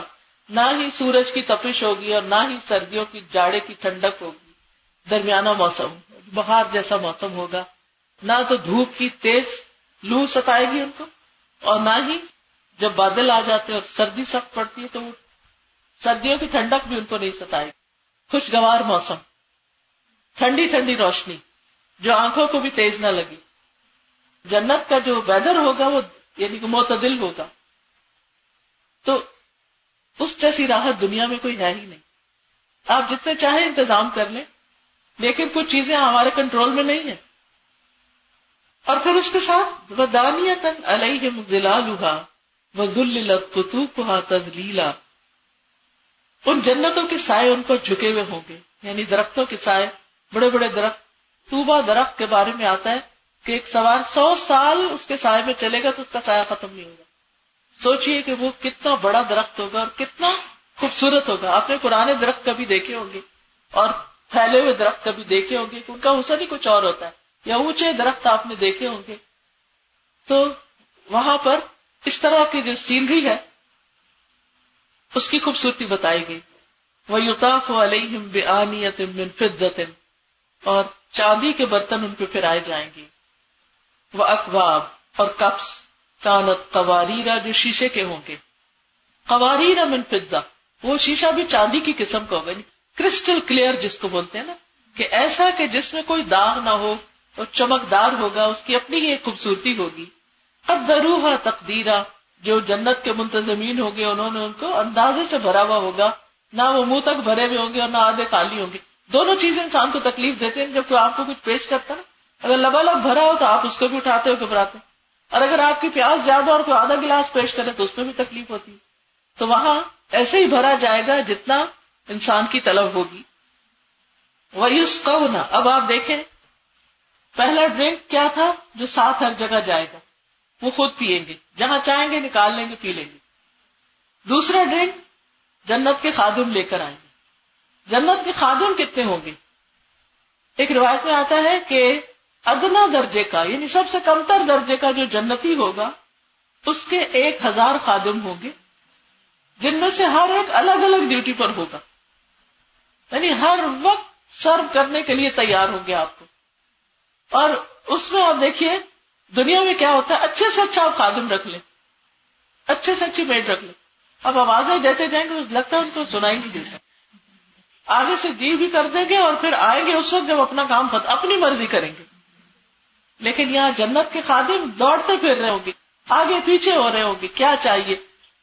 S2: نہ ہی سورج کی تپش ہوگی اور نہ ہی سردیوں کی جاڑے کی ٹھنڈک ہوگی۔ درمیانہ موسم، بہار جیسا موسم ہوگا۔ نہ تو دھوپ کی تیز لو ستائے گی ان کو، اور نہ ہی جب بادل آ جاتے اور سردی سخت پڑتی ہے تو سردیوں کی ٹھنڈک بھی ان کو نہیں ستائے گی۔ خوشگوار موسم۔ ٹھنڈی ٹھنڈی روشنی۔ جو آنکھوں کو بھی تیز نہ لگی۔ جنت کا جو ویدر ہوگا وہ یعنی کہ معتدل ہوگا۔ تو اس جیسی راحت دنیا میں کوئی ہے ہی نہیں۔ آپ جتنے چاہے انتظام کر لیں، لیکن کچھ چیزیں ہمارے کنٹرول میں نہیں ہیں۔ اور پھر اس کے ساتھ وہ دانیہ تن علیہ مزلا لوہا وہ دلہ تدلیلا ان جنتوں کے سائے ان پر جھکے ہوئے ہوں گے یعنی درختوں کے سائے، بڑے بڑے درخت۔ توبا درخت کے بارے میں آتا ہے کہ ایک سوار سو سال اس کے سائے میں چلے گا تو اس کا سایہ ختم نہیں ہوگا۔ سوچئے کہ وہ کتنا بڑا درخت ہوگا اور کتنا خوبصورت ہوگا۔ آپ نے پرانے درخت کبھی دیکھے ہوں گے اور پھیلے ہوئے درخت کبھی دیکھے ہوں گے ان کا حسن ہی کچھ اور ہوتا ہے یا اونچے درخت آپ نے دیکھے ہوں گے۔ تو وہاں پر اس طرح کی جو سینری ہے، اس کی خوبصورتی بتائی گئی۔ وہ یوتاف علیہم بآنیت من فدت اور چاندی کے برتن ان پہ پھرائے جائیں گے۔ وہ اکباب اور کپس، کانت قواریرا جو شیشے کے ہوں گے۔ قواریرا من فدہ وہ شیشہ بھی چاندی کی قسم کا ہوگا یعنی کرسٹل کلیئر جس کو بولتے ہیں نا، کہ ایسا کہ جس میں کوئی داغ نہ ہو، اور چمکدار ہوگا، اس کی اپنی ہی ایک خوبصورتی ہوگی۔ قدروہا تقدیرا جو جنت کے منتظمین ہوں گے، انہوں نے ان کو اندازے سے بھرا ہوا ہوگا، نہ وہ منہ تک بھرے ہوئے ہوں گے اور نہ آدھے خالی ہوں گے۔ دونوں چیزیں انسان کو تکلیف دیتے ہیں جب کوئی آپ کو کچھ پیش کرتا نا۔ اگر لبا لب بھرا ہو تو آپ اس کو بھی اٹھاتے ہو گھبراتے اور اگر آپ کی پیاس زیادہ اور کوئی آدھا گلاس پیش کرے تو اس میں بھی تکلیف ہوتی تو وہاں ایسے ہی بھرا جائے گا جتنا انسان کی طلب ہوگی۔ وہی اس اب آپ دیکھیں، پہلا ڈرنک کیا تھا جو ساتھ ہر جگہ جائے گا؟ وہ خود پیئیں گے۔ جہاں چاہیں گے، نکال لیں گے، پی لیں گے۔ دوسرا ڈرنک جنت کے خادم لے کر آئیں۔ گے جنت کے خادم کتنے ہوں گے؟ ایک روایت میں آتا ہے کہ ادنا درجے کا یعنی سب سے کمتر درجے کا جو جنتی ہوگا، اس کے ایک ہزار خادم ہوں گے، جن میں سے ہر ایک الگ الگ ڈیوٹی پر ہوگا۔ یعنی ہر وقت سرو کرنے کے لیے تیار ہوں گے آپ کو۔ اور اس میں آپ دیکھیے، دنیا میں کیا ہوتا ہے؟ اچھے سے اچھا آپ خادم رکھ لیں۔ اچھے سے اچھی میڈ رکھ لیں۔ اب آوازیں دیتے جائیں گے، لگتا ہے ان کو سنائی نہیں دیتا۔ آگے سے جی بھی کر دیں گے اور پھر آئیں گے اس وقت جب اپنا کام خود اپنی مرضی کریں گے۔ لیکن یہاں جنت کے خادم دوڑتے پھر رہے ہوں گے، آگے پیچھے ہو رہے ہوں گے، کیا چاہیے؟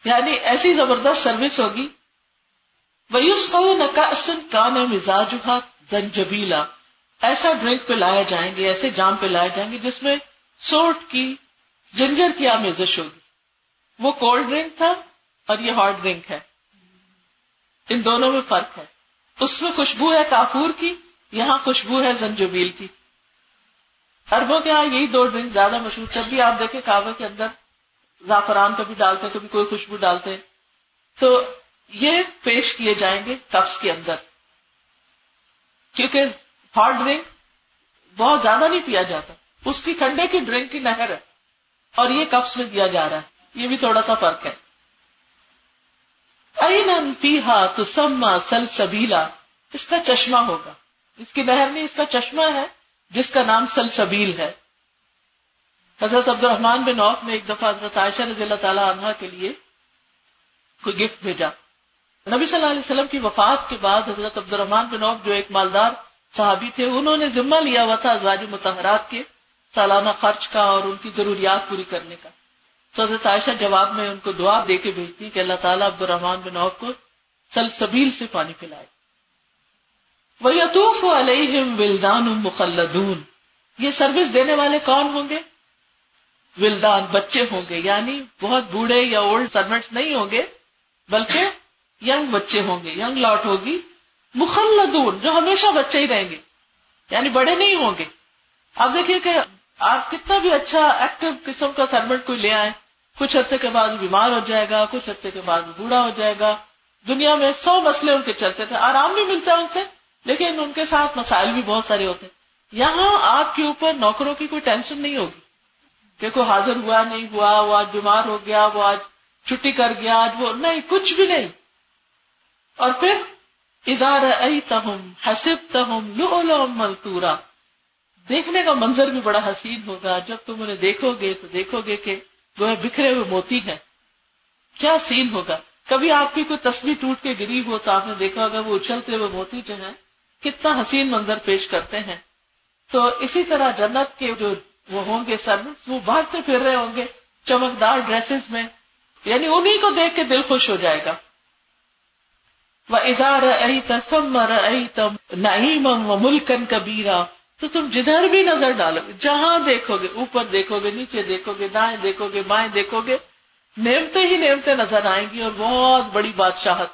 S2: یعنی ایسی زبردست سروس ہوگی۔ ویوس کان مزاج زنجبیلا ایسا ڈرنک پہ جائیں گے، ایسے جام پہ لائے جائیں گے جس میں سوٹ کی، جنجر کی آمیزش ہوگی۔ وہ کولڈ ڈرنک تھا اور یہ ہاٹ ڈرنک ہے۔ ان دونوں میں فرق ہے۔ اس میں خوشبو ہے کافور کی، یہاں خوشبو ہے زنجبیل کی۔ اربوں کے یہاں یہی دو ڈرنک زیادہ مشہور، جب بھی آپ دیکھیں کعبے کے اندر زعفران کبھی ڈالتے کبھی کوئی خوشبو ڈالتے تو یہ پیش کیے جائیں گے کپس کے اندر۔ کیونکہ ہاٹ ڈرنک بہت زیادہ نہیں پیا جاتا۔ اس کی ٹھنڈے کی ڈرنک کی نہر ہے اور یہ کپس میں دیا جا رہا ہے۔ یہ بھی تھوڑا سا فرق ہے۔ این پیہا تو سما سل سبیلا اس کا چشمہ ہوگا۔ اس کی نہر نہیں اس کا چشمہ ہے، جس کا نام سل سبیل ہے۔ حضرت عبد الرحمان بن عوف نے ایک دفعہ حضرت عائشہ رضی اللہ تعالی عنہ کے لیے کوئی گفٹ بھیجا۔ نبی صلی اللہ علیہ وسلم کی وفات کے بعد حضرت عبد الرحمان بن عوف جو ایک مالدار صحابی تھے، انہوں نے ذمہ لیا ہوا تھا ازواج متحرات کے سالانہ خرچ کا اور ان کی ضروریات پوری کرنے کا۔ تو حضرت عائشہ جواب میں ان کو دعا دے کے بھیجتی کہ اللہ تعالیٰ عبد الرحمان بن عوف کو سل سبیل سے پانی پلائے۔ وہ یتوف علیہم ولدان مخلدون۔ یہ سروس دینے والے کون ہوں گے؟ ولدان، بچے ہوں گے یعنی بہت بوڑھے یا اولڈ سروینٹس نہیں ہوں گے، بلکہ ینگ بچے ہوں گے ینگ لاٹ ہوگی۔ مخلدون، جو ہمیشہ بچے ہی رہیں گے یعنی بڑے نہیں ہوں گے۔ آپ دیکھیے کہ آپ کتنا بھی اچھا ایکٹیو قسم کا سروینٹ کوئی لے آئے، کچھ عرصے کے بعد بیمار ہو جائے گا، کچھ عرصے کے بعد بوڑھا ہو جائے گا۔ دنیا میں سو مسئلے ان کے چلتے تھے، آرام بھی ملتا ہے ان سے، لیکن ان کے ساتھ مسائل بھی بہت سارے ہوتے۔ ہیں یہاں آپ کے اوپر نوکروں کی کوئی ٹینشن نہیں ہوگی۔ کہ کوئی حاضر ہوا نہیں، ہوا، وہ آج بیمار ہو گیا، وہ آج چھٹی کر گیا، آج وہ نہیں، کچھ بھی نہیں۔ اور پھر ادارہ تہم حسب تہم لو ملتورا۔ دیکھنے کا منظر بھی بڑا حسین ہوگا۔ جب تم انہیں دیکھو گے تو دیکھو گے کہ وہ بکھرے ہوئے موتی ہیں۔ کیا سین ہوگا؟ کبھی آپ کی کوئی تصویر ٹوٹ کے گری ہو تو آپ نے دیکھا ہوگا وہ اچھلتے ہوئے موتی جو ہیں، کتنا حسین منظر پیش کرتے ہیں۔ تو اسی طرح جنت کے جو وہ ہوں گے سر، وہ بھاگتے پھر رہے ہوں گے چمکدار ڈریسز میں۔ یعنی انہیں کو دیکھ کے دل خوش ہو جائے گا۔ وہ اظہار تسم تم نعیم و ملکن کبیرا تو تم جدھر بھی نظر ڈالو گے۔ جہاں دیکھو گے، اوپر دیکھو گے، نیچے دیکھو گے، دائیں دیکھو گے، بائیں دیکھو گے نیمتے ہی نیمتے نظر آئیں گی اور بہت بڑی بادشاہت،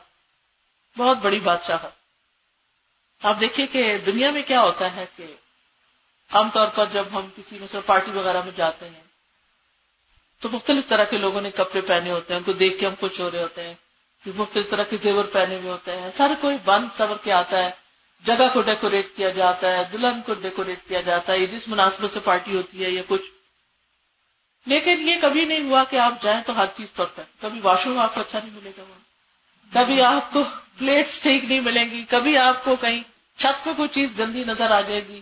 S2: بہت بڑی بادشاہت۔ آپ دیکھیے کہ دنیا میں کیا ہوتا ہے کہ عام طور پر جب ہم کسی میں پارٹی وغیرہ میں جاتے ہیں، تو مختلف طرح کے لوگوں نے کپڑے پہنے ہوتے ہیں، ان کو دیکھ کے ہم خوش ہو رہے ہوتے ہیں، مختلف طرح کے زیور پہنے ہوئے ہوتے ہیں، سارے کوئی بند سبر کے آتا ہے۔ جگہ کو ڈیکوریٹ کیا جاتا ہے، دلہن کو ڈیکوریٹ کیا جاتا ہے جس مناسبت سے پارٹی ہوتی ہے یا کچھ۔ لیکن یہ کبھی نہیں ہوا کہ آپ جائیں تو ہر چیز پرفیکٹ کبھی واش روم آپ کو اچھا نہیں ملے گا وہاں۔ کبھی آپ کو پلیٹس ٹھیک نہیں ملیں گی۔ کبھی آپ کو کہیں چھت پہ کوئی چیز گندی نظر آ جائے گی۔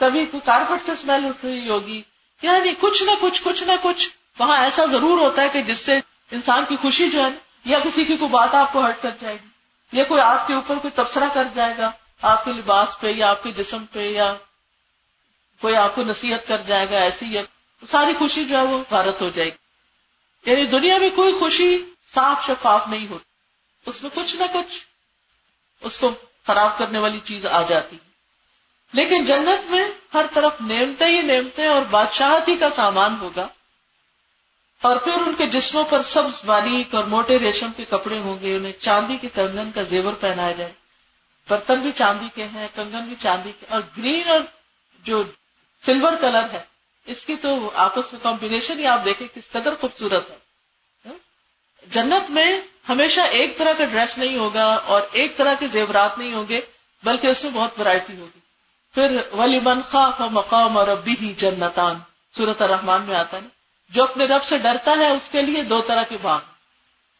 S2: کبھی کوئی کارپیٹ سے اسمیل اٹھ رہی ہوگی۔ یعنی کچھ نہ کچھ کچھ نہ کچھ۔ وہاں ایسا ضرور ہوتا ہے کہ جس سے انسان کی خوشی جو ہے یا کسی کی کوئی بات آپ کو ہرٹ کر جائے گی، یا کوئی آپ کے اوپر کوئی تبصرہ کر جائے گا۔ آپ کے لباس پہ یا آپ کے جسم پہ یا کوئی آپ کو نصیحت کر جائے گا، ایسی یا ساری خوشی جو ہے وہ بھارت ہو جائے گی۔ یعنی دنیا میں کوئی خوشی صاف شفاف نہیں ہوتی۔ اس میں کچھ نہ کچھ اس کو خراب کرنے والی چیز آ جاتی۔ لیکن جنت میں ہر طرف نیمتے ہی نیمتے اور بادشاہتی کا سامان ہوگا۔ اور پھر ان کے جسموں پر سبز باریک اور موٹے ریشم کے کپڑے ہوں گے، انہیں چاندی کے کنگن کا زیور پہنایا جائے۔ برتن بھی چاندی کے ہیں، کنگن بھی چاندی کے اور گرین اور جو سلور کلر ہے، اس کی تو آپس میں کمبینیشن ہی آپ دیکھیں کس قدر خوبصورت ہے۔ جنت میں ہمیشہ ایک طرح کا ڈریس نہیں ہوگا اور ایک طرح کے زیورات نہیں ہوں گے، بلکہ اس میں بہت ورائٹی ہوگی۔ پھر ولی من خاف مقام اور ابھی ہی جنتان۔ سورت الرحمان میں آتا ہے جو اپنے رب سے ڈرتا ہے، اس کے لیے دو طرح کے باغ۔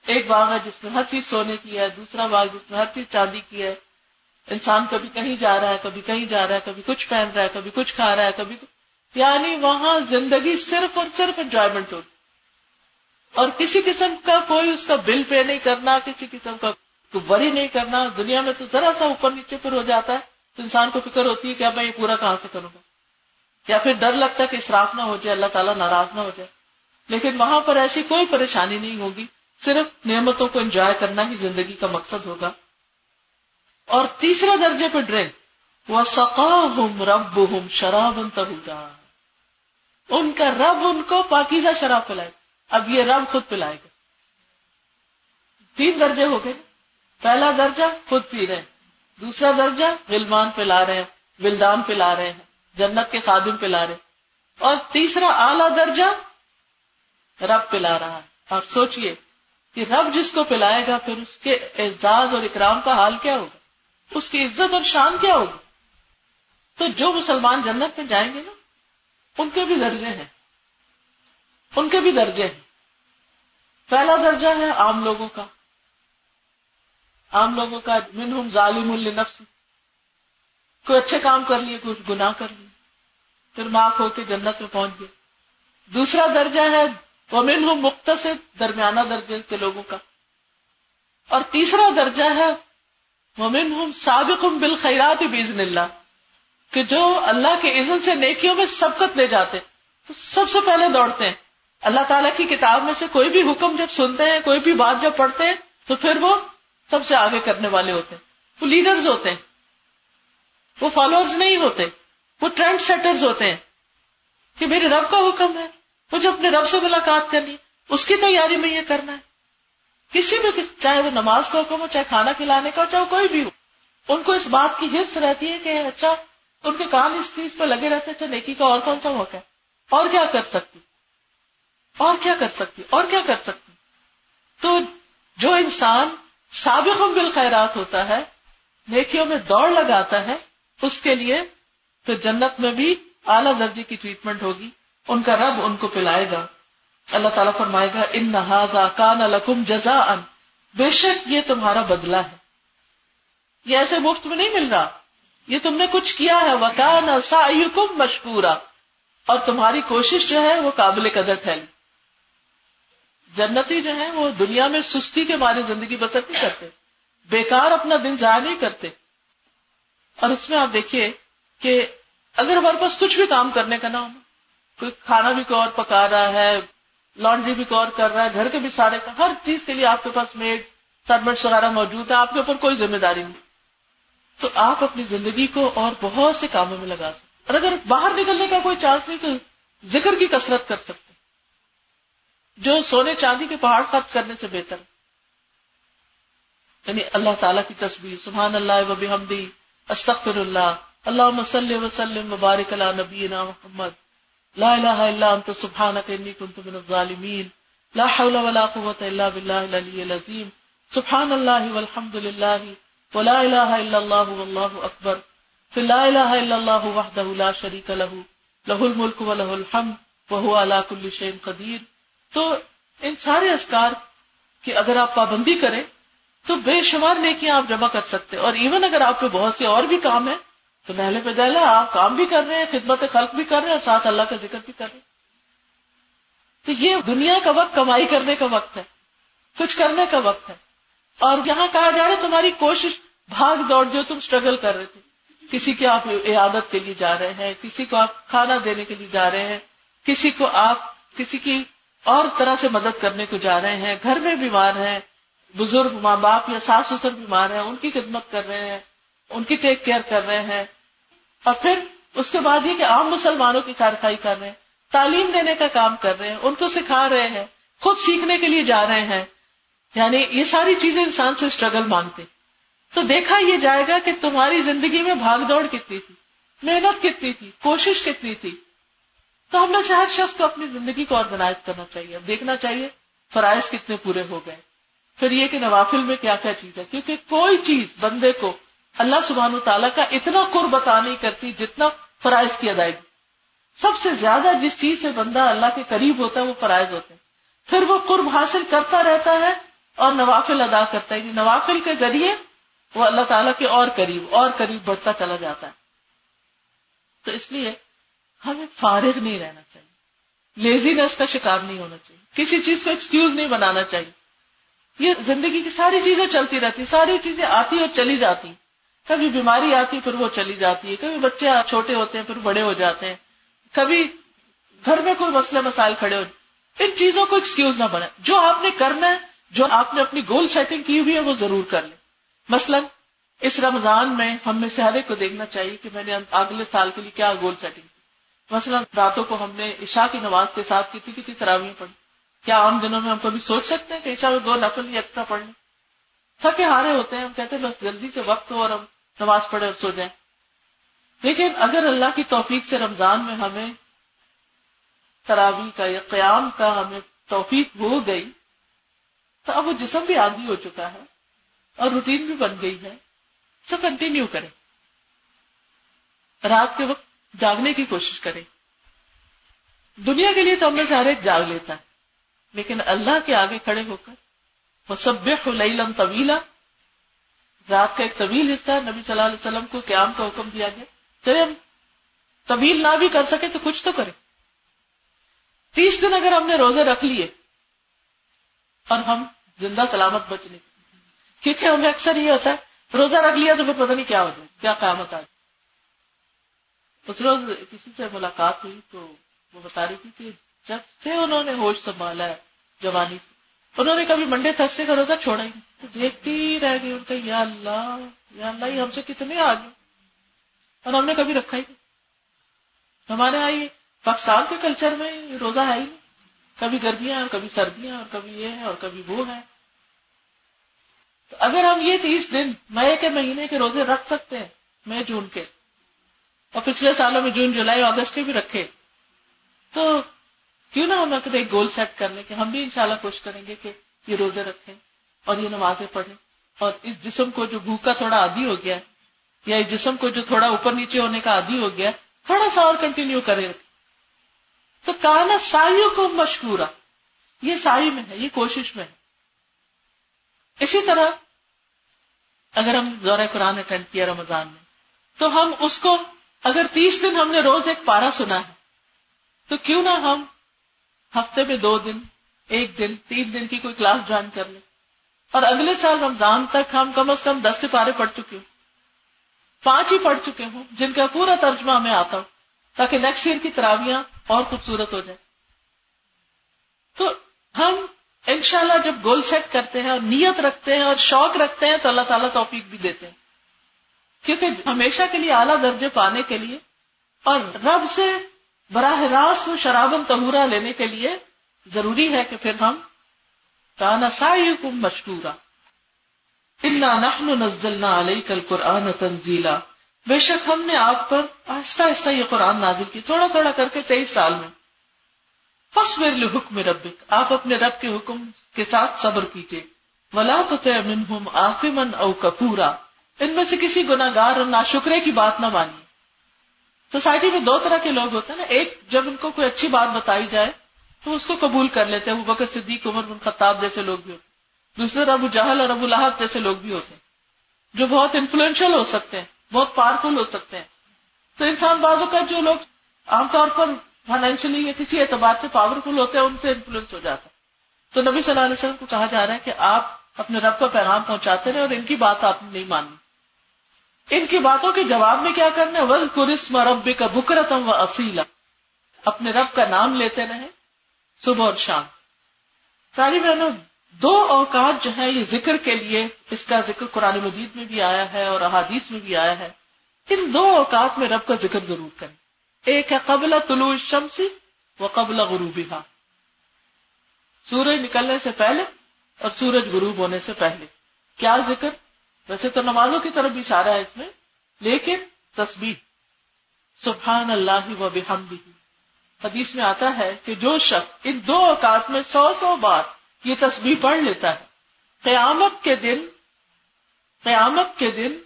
S2: ایک باغ ہے جس میں ہر چیز سونے کی ہے، دوسرا باغ جس میں ہر چیز چاندی کی ہے۔ انسان کبھی کہیں جا رہا ہے، کبھی کہیں جا رہا ہے، کبھی کچھ پہن رہا ہے، کبھی کچھ کھا رہا ہے، کبھی یعنی وہاں زندگی صرف اور صرف انجوائمنٹ ہوگی اور کسی قسم کا کوئی اس کا بل پے نہیں کرنا، کسی قسم کا وری نہیں کرنا۔ دنیا میں تو ذرا سا اوپر نیچے پر ہو جاتا ہے، تو انسان کو فکر ہوتی ہے کہ اب میں یہ پورا کہاں سے کروں گا۔ یا پھر ڈر لگتا ہے کہ اسراف نہ ہو جائے، اللہ تعالیٰ ناراض نہ ہو جائے۔ لیکن وہاں پر ایسی کوئی پریشانی نہیں ہوگی، صرف نعمتوں کو انجوائے کرنا ہی زندگی کا مقصد ہوگا۔ اور تیسرے درجے پہ ڈرنک۔ وہ سقا ہوں رب ہوں شراب ان کا رب ان کو پاکیزہ شراب پلائے۔ اب یہ رب خود پلائے گا۔ تین درجے ہو گئے۔ پہلا درجہ خود پی رہے ہیں۔ دوسرا درجہ غلمان پلا رہے ہیں، ولدان پلا رہے ہیں، جنت کے خادم پلا رہے اور تیسرا اعلی درجہ رب پلا رہا ہے۔ آپ سوچئے کہ رب جس کو پلائے گا، پھر اس کے اعزاز اور اکرام کا حال کیا ہوگا؟ اس کی عزت اور شان کیا ہوگی؟ تو جو مسلمان جنت میں جائیں گے نا، ان کے بھی درجے ہیں۔ ان کے بھی درجے ہیں۔ پہلا درجہ ہے عام لوگوں کا۔ عام لوگوں کا منہم ظالم النفس کوئی اچھے کام کر لیے کچھ گناہ کر لیے۔ پھر معاف ہو کے جنت میں پہنچ گئے۔ دوسرا درجہ ہے وہ منہم مختصر درمیانہ درجے کے لوگوں کا۔ اور تیسرا درجہ ہے وہ منہم سابق بالخیرات بیزن اللہ، کہ جو اللہ کے عزت سے نیکیوں میں سبقت لے جاتے تو سب سے پہلے دوڑتے ہیں۔ اللہ تعالیٰ کی کتاب میں سے کوئی بھی حکم جب سنتے ہیں، کوئی بھی بات جب پڑھتے ہیں، تو پھر وہ سب سے آگے کرنے والے ہوتے ہیں۔ وہ لیڈرز ہوتے ہیں۔ وہ فالوورز نہیں ہوتے۔ وہ ٹرینڈ سیٹرز ہوتے ہیں۔ کہ میرے رب کا حکم ہے، مجھے اپنے رب سے ملاقات کرنی اس کی تیاری میں یہ کرنا ہے۔ کسی بھی چاہے وہ نماز کا حکم ہو، چاہے کھانا کھلانے کا ہو، چاہے کوئی بھی ہو، ان کو اس بات کی ہرس رہتی ہے کہ اچھا ان کے کام اس چیز پہ لگے رہتے اچھا نیکی کا اور کون سا موقع ہے؟ اور کیا کر سکتی؟ اور کیا کر سکتی؟ اور کیا کر سکتی؟ تو جو انسان سابق بالخیرات ہوتا ہے، نیکیوں میں دوڑ لگاتا ہے، اس کے لیے پھر جنت میں بھی اعلیٰ درجے کی ٹریٹمنٹ ہوگی، ان کا رب ان کو پلائے گا۔ اللہ تعالیٰ فرمائے گا، ان نہ کان الکم جزا ان بے شک یہ تمہارا بدلا ہے۔ یہ ایسے مفت میں نہیں مل رہا۔ یہ تم نے کچھ کیا ہے۔ وکان سا مشکورا اور تمہاری کوشش جو ہے وہ قابل قدر ٹھہری۔ جنتی جو ہے وہ دنیا میں سستی کے مارے زندگی بسر نہیں کرتے۔ بیکار اپنا دن ضائع نہیں کرتے۔ اور اس میں آپ دیکھیے کہ اگر ہمارے پاس کچھ بھی کام کرنے کا نہ ہو، کوئی کھانا بھی کوئی اور پکا رہا ہے لانڈری بھی کور کر رہا ہے، گھر کے بھی سارے ہر چیز کے لیے آپ کے پاس میڈ سرمنٹس وغیرہ موجود ہے، آپ کے اوپر کوئی ذمہ داری نہیں۔ تو آپ اپنی زندگی کو اور بہت سے کاموں میں لگا سکتے اور اگر باہر نکلنے کا کوئی چانس نہیں، تو ذکر کی کثرت کر سکتے جو سونے چاندی کے پہاڑ خط کرنے سے بہتر۔ یعنی اللہ تعالیٰ کی تصویر سبحان اللہ و بحمدی، استغفر اللہ اللہ مسلم وسلم مبارک اللہ نبی محمد۔ لا الہ الا انت سبحانک انی کنت من الظالمین. لا حول ولا قوة الا باللہ العلی العظیم. سبحان اللہ والحمد للہ وہ لا الہ الا اللہ واللہ اکبر. پھر لا الہ الا اللہ وحدہ لا شریک لہ. لہ الملک و الحمد وہو علا کل شین قدیر. تو ان سارے اسکار کی اگر آپ پابندی کریں تو بے شمار نیکیاں آپ جمع کر سکتے اور ایون اگر آپ پہ بہت سے اور بھی کام ہے تو نہلے پہ دہلا ہاں، آپ کام بھی کر رہے ہیں، خدمت خلق بھی کر رہے ہیں، اور ساتھ اللہ کا ذکر بھی کر رہے ہیں۔ تو یہ دنیا کا وقت، کمائی کرنے کا وقت ہے، کچھ کرنے کا وقت ہے۔ اور یہاں کہا جا رہا ہے، تمہاری کوشش، بھاگ دوڑ جو تم اسٹرگل کر رہے تھے۔ کسی کی آپ عادت کے لیے جا رہے ہیں، کسی کو آپ کھانا دینے کے لیے جا رہے ہیں، کسی کو آپ، کسی کی اور طرح سے مدد کرنے کو جا رہے ہیں۔ گھر میں بیمار ہیں، بزرگ ماں باپ یا ساس سسر بیمار ہیں، ان کی خدمت کر رہے ہیں، ان کی ٹیک کیئر کر رہے ہیں۔ اور پھر اس کے بعد یہ کہ عام مسلمانوں کی کارکائی کر رہے ہیں، تعلیم دینے کا کام کر رہے ہیں، ان کو سکھا رہے ہیں، خود سیکھنے کے لیے جا رہے ہیں۔ یعنی یہ ساری چیزیں انسان سے اسٹرگل مانگتے۔ تو دیکھا یہ جائے گا کہ تمہاری زندگی میں بھاگ دوڑ کتنی تھی، محنت کتنی تھی، کوشش کتنی تھی۔ تو ہم نے سے ہر شخص کو اپنی زندگی کو آرگنائز کرنا چاہیے دیکھنا چاہیے فرائض کتنے پورے ہو گئے۔ پھر یہ کہ نوافل میں کیا کیا چیز ہے؟ کیونکہ کوئی چیز بندے کو اللہ سبحان و تعالیٰ کا اتنا قرب نہیں کرتی جتنا فرائض کی ادائیگی۔ سب سے زیادہ جس چیز سے بندہ اللہ کے قریب ہوتا ہے وہ فرائض ہوتے ہیں۔ پھر وہ قرب حاصل کرتا رہتا ہے اور نوافل ادا کرتا ہے۔ یعنی نوافل کے ذریعے وہ اللہ تعالیٰ کے اور قریب اور قریب بڑھتا چلا جاتا ہے۔ تو اس لیے ہمیں فارغ نہیں رہنا چاہیے۔ لیزینس کا شکار نہیں ہونا چاہیے۔ کسی چیز کو ایکسکیوز نہیں بنانا چاہیے۔ یہ زندگی کی ساری چیزیں چلتی رہتی ساری چیزیں آتی اور چلی جاتی کبھی بیماری آتی پھر وہ چلی جاتی ہے، کبھی بچے چھوٹے ہوتے ہیں پھر بڑے ہو جاتے ہیں، کبھی گھر میں کوئی مسئلے مسائل کھڑے ہو، ان چیزوں کو ایکسکیوز نہ بنے جو آپ نے کرنا ہے، جو آپ نے اپنی گول سیٹنگ کی ہوئی ہے، وہ ضرور کر لیں۔ مثلا، اس رمضان میں ہم میں سے ہر ایک کو دیکھنا چاہیے کہ میں نے اگلے سال کے لیے کیا گول سیٹنگ کی۔ مثلا، راتوں کو ہم نے عشاء کی نماز کے ساتھ کتنی کتنی تراویح پڑھی۔ کیا عام دنوں میں ہم کبھی سوچ سکتے ہیں کہ عشاء میں دو نفل یا ایکسٹرا پڑھ لیں تھکے ہارے ہوتے ہیں، ہم کہتے ہیں بس جلدی سے وقت ہو اور ہم نماز پڑھے اور سو جائیں۔ لیکن اگر اللہ کی توفیق سے رمضان میں ہمیں تراوی کا یا قیام کا ہمیں توفیق ہو گئی، تو اب وہ جسم بھی آدھی ہو چکا ہے اور روٹین بھی بن گئی ہے۔ سو کنٹینیو کریں۔ رات کے وقت جاگنے کی کوشش کریں۔ دنیا کے لیے تو ہم نے سے ہر ایک جاگ لیتا ہے، لیکن اللہ کے آگے کھڑے ہو کر وہ سب لیلم طویلا رات کا ایک طویل حصہ نبی صلی اللہ علیہ وسلم کو قیام کا حکم دیا گیا۔ چلے ہم طویل نہ بھی کر سکے تو کچھ تو کریں۔ تیس دن اگر ہم نے روزے رکھ لیے اور ہم زندہ سلامت بچنے کیونکہ ہمیں اکثر یہ ہوتا ہے، روزہ رکھ لیا تو پھر پتہ نہیں کیا ہو جائے، کیا قیامت آ اس روز کسی سے ملاقات ہوئی تو وہ بتا رہی تھی کہ جب سے انہوں نے ہوش سنبھالا ہے، جوانی سے۔ انہوں نے کبھی منڈے تھستے کا روزہ چھوڑا ہی تو دیکھتی رہ گئی، ان کا یا اللہ یا اللہ ہی ہم سے کتنے آگے۔ اور ہم نے کبھی رکھا ہی ہمارے یہاں پاکستان کے کلچر میں روزہ ہے ہی نہیں۔ کبھی گرمیاں اور کبھی سردیاں اور کبھی یہ ہے اور کبھی وہ ہے تو اگر ہم یہ تیس دن، مئی کے مہینے کے روزے رکھ سکتے ہیں، مئی، جون کے، اور پچھلے سالوں میں جون، جولائی، اگست کے بھی رکھے، تو کیوں نہ ہم ایک گول سیٹ کرنے کے، ہم بھی انشاءاللہ کوشش کریں گے کہ یہ روزے رکھیں اور یہ نمازیں پڑھیں۔ اور اس جسم کو جو بھوک کا تھوڑا عادی ہو گیا یا اس جسم کو جو تھوڑا اوپر نیچے ہونے کا عادی ہو گیا تھوڑا سا اور کنٹینیو کرے تو کانا سائیوں کو مشکورہ۔ یہ سائی میں ہے، یہ کوشش میں ہے۔ اسی طرح اگر ہم زور قرآن اٹینڈ کیا رمضان میں، تو ہم اس کو اگر تیس دن ہم نے روز ایک پارا سنا ہے، تو کیوں نہ ہم ہفتے میں دو دن، ایک دن، تین دن کی کوئی کلاس جوائن کر لیں۔ اور اگلے سال رمضان تک ہم کم از کم دس سے پارے پڑھ چکے ہوں۔ پانچ ہی پڑھ چکے ہوں، جن کا پورا ترجمہ ہمیں آتا ہو تاکہ نیکسٹ ایئر کی تراویاں اور خوبصورت ہو جائے تو ہم انشاءاللہ جب گول سیٹ کرتے ہیں اور نیت رکھتے ہیں اور شوق رکھتے ہیں، تو اللہ تعالیٰ توفیق بھی دیتے ہیں۔ کیونکہ ہمیشہ کے لیے اعلیٰ درجے پانے کے لیے اور رب سے براہ راست شرابن تہورا لینے کے لیے ضروری ہے کہ پھر ہم کانا سائی کم مشکورا۔ انا نحن نزلنا علیہ کل قرآن تنزیلا۔ بے شک ہم نے آپ پر آہستہ آہستہ یہ قرآن نازل کی، تھوڑا تھوڑا کر کے تیئیس سال میں۔ فس میرے حکم ربک، آپ اپنے رب کے حکم کے ساتھ صبر کیجیے ولا تو من آفمن او کپورا ان میں سے کسی گناگار اور ناشکرے کی بات نہ مانی سوسائٹی میں دو طرح کے لوگ ہوتے ہیں نا۔ ایک جب ان کو کوئی اچھی بات بتائی جائے تو اس کو قبول کر لیتے ہیں۔ وہ بکر صدیق، عمر بن خطاب جیسے لوگ بھی ہوتے دوسرے ابو جہل اور ابو لہب جیسے لوگ بھی ہوتے ہیں۔ جو بہت انفلوئنشل ہو سکتے ہیں، بہت پاورفل ہو سکتے ہیں۔ تو انسان بازو کا جو لوگ عام طور پر فائنینشلی یا کسی اعتبار سے پاورفل ہوتے ہیں، ان سے انفلوئنس ہو جاتا ہے۔ تو نبی صلی اللہ علیہ وسلم کو کہا جا رہا ہے کہ آپ اپنے رب کا پیغام پہنچاتے رہے اور ان کی بات آپ نے نہیں مانی ان کی باتوں کے جواب میں کیا کرنا ول قرسم رب کا بکرتم و اصیلا اپنے رب کا نام لیتے رہے، صبح اور شام۔ ساری بہنوں، دو اوقات جو ہے یہ ذکر کے لیے، اس کا ذکر قرآن مجید میں بھی آیا ہے اور احادیث میں بھی آیا ہے۔ ان دو اوقات میں رب کا ذکر ضرور کریں۔ ایک ہے قبل طلوع شمسی و قبل غروبی سورج نکلنے سے پہلے اور سورج غروب ہونے سے پہلے۔ کیا ذکر؟ ویسے تو نمازوں کی طرف بھی اشارہ ہے اس میں، لیکن تصویر سبحان اللہ و بحمدہ۔ حدیث میں آتا ہے کہ جو شخص ان دو اوقات میں سو سو بار یہ تصویر پڑھ لیتا ہے، قیامت کے دن، قیامت کے دن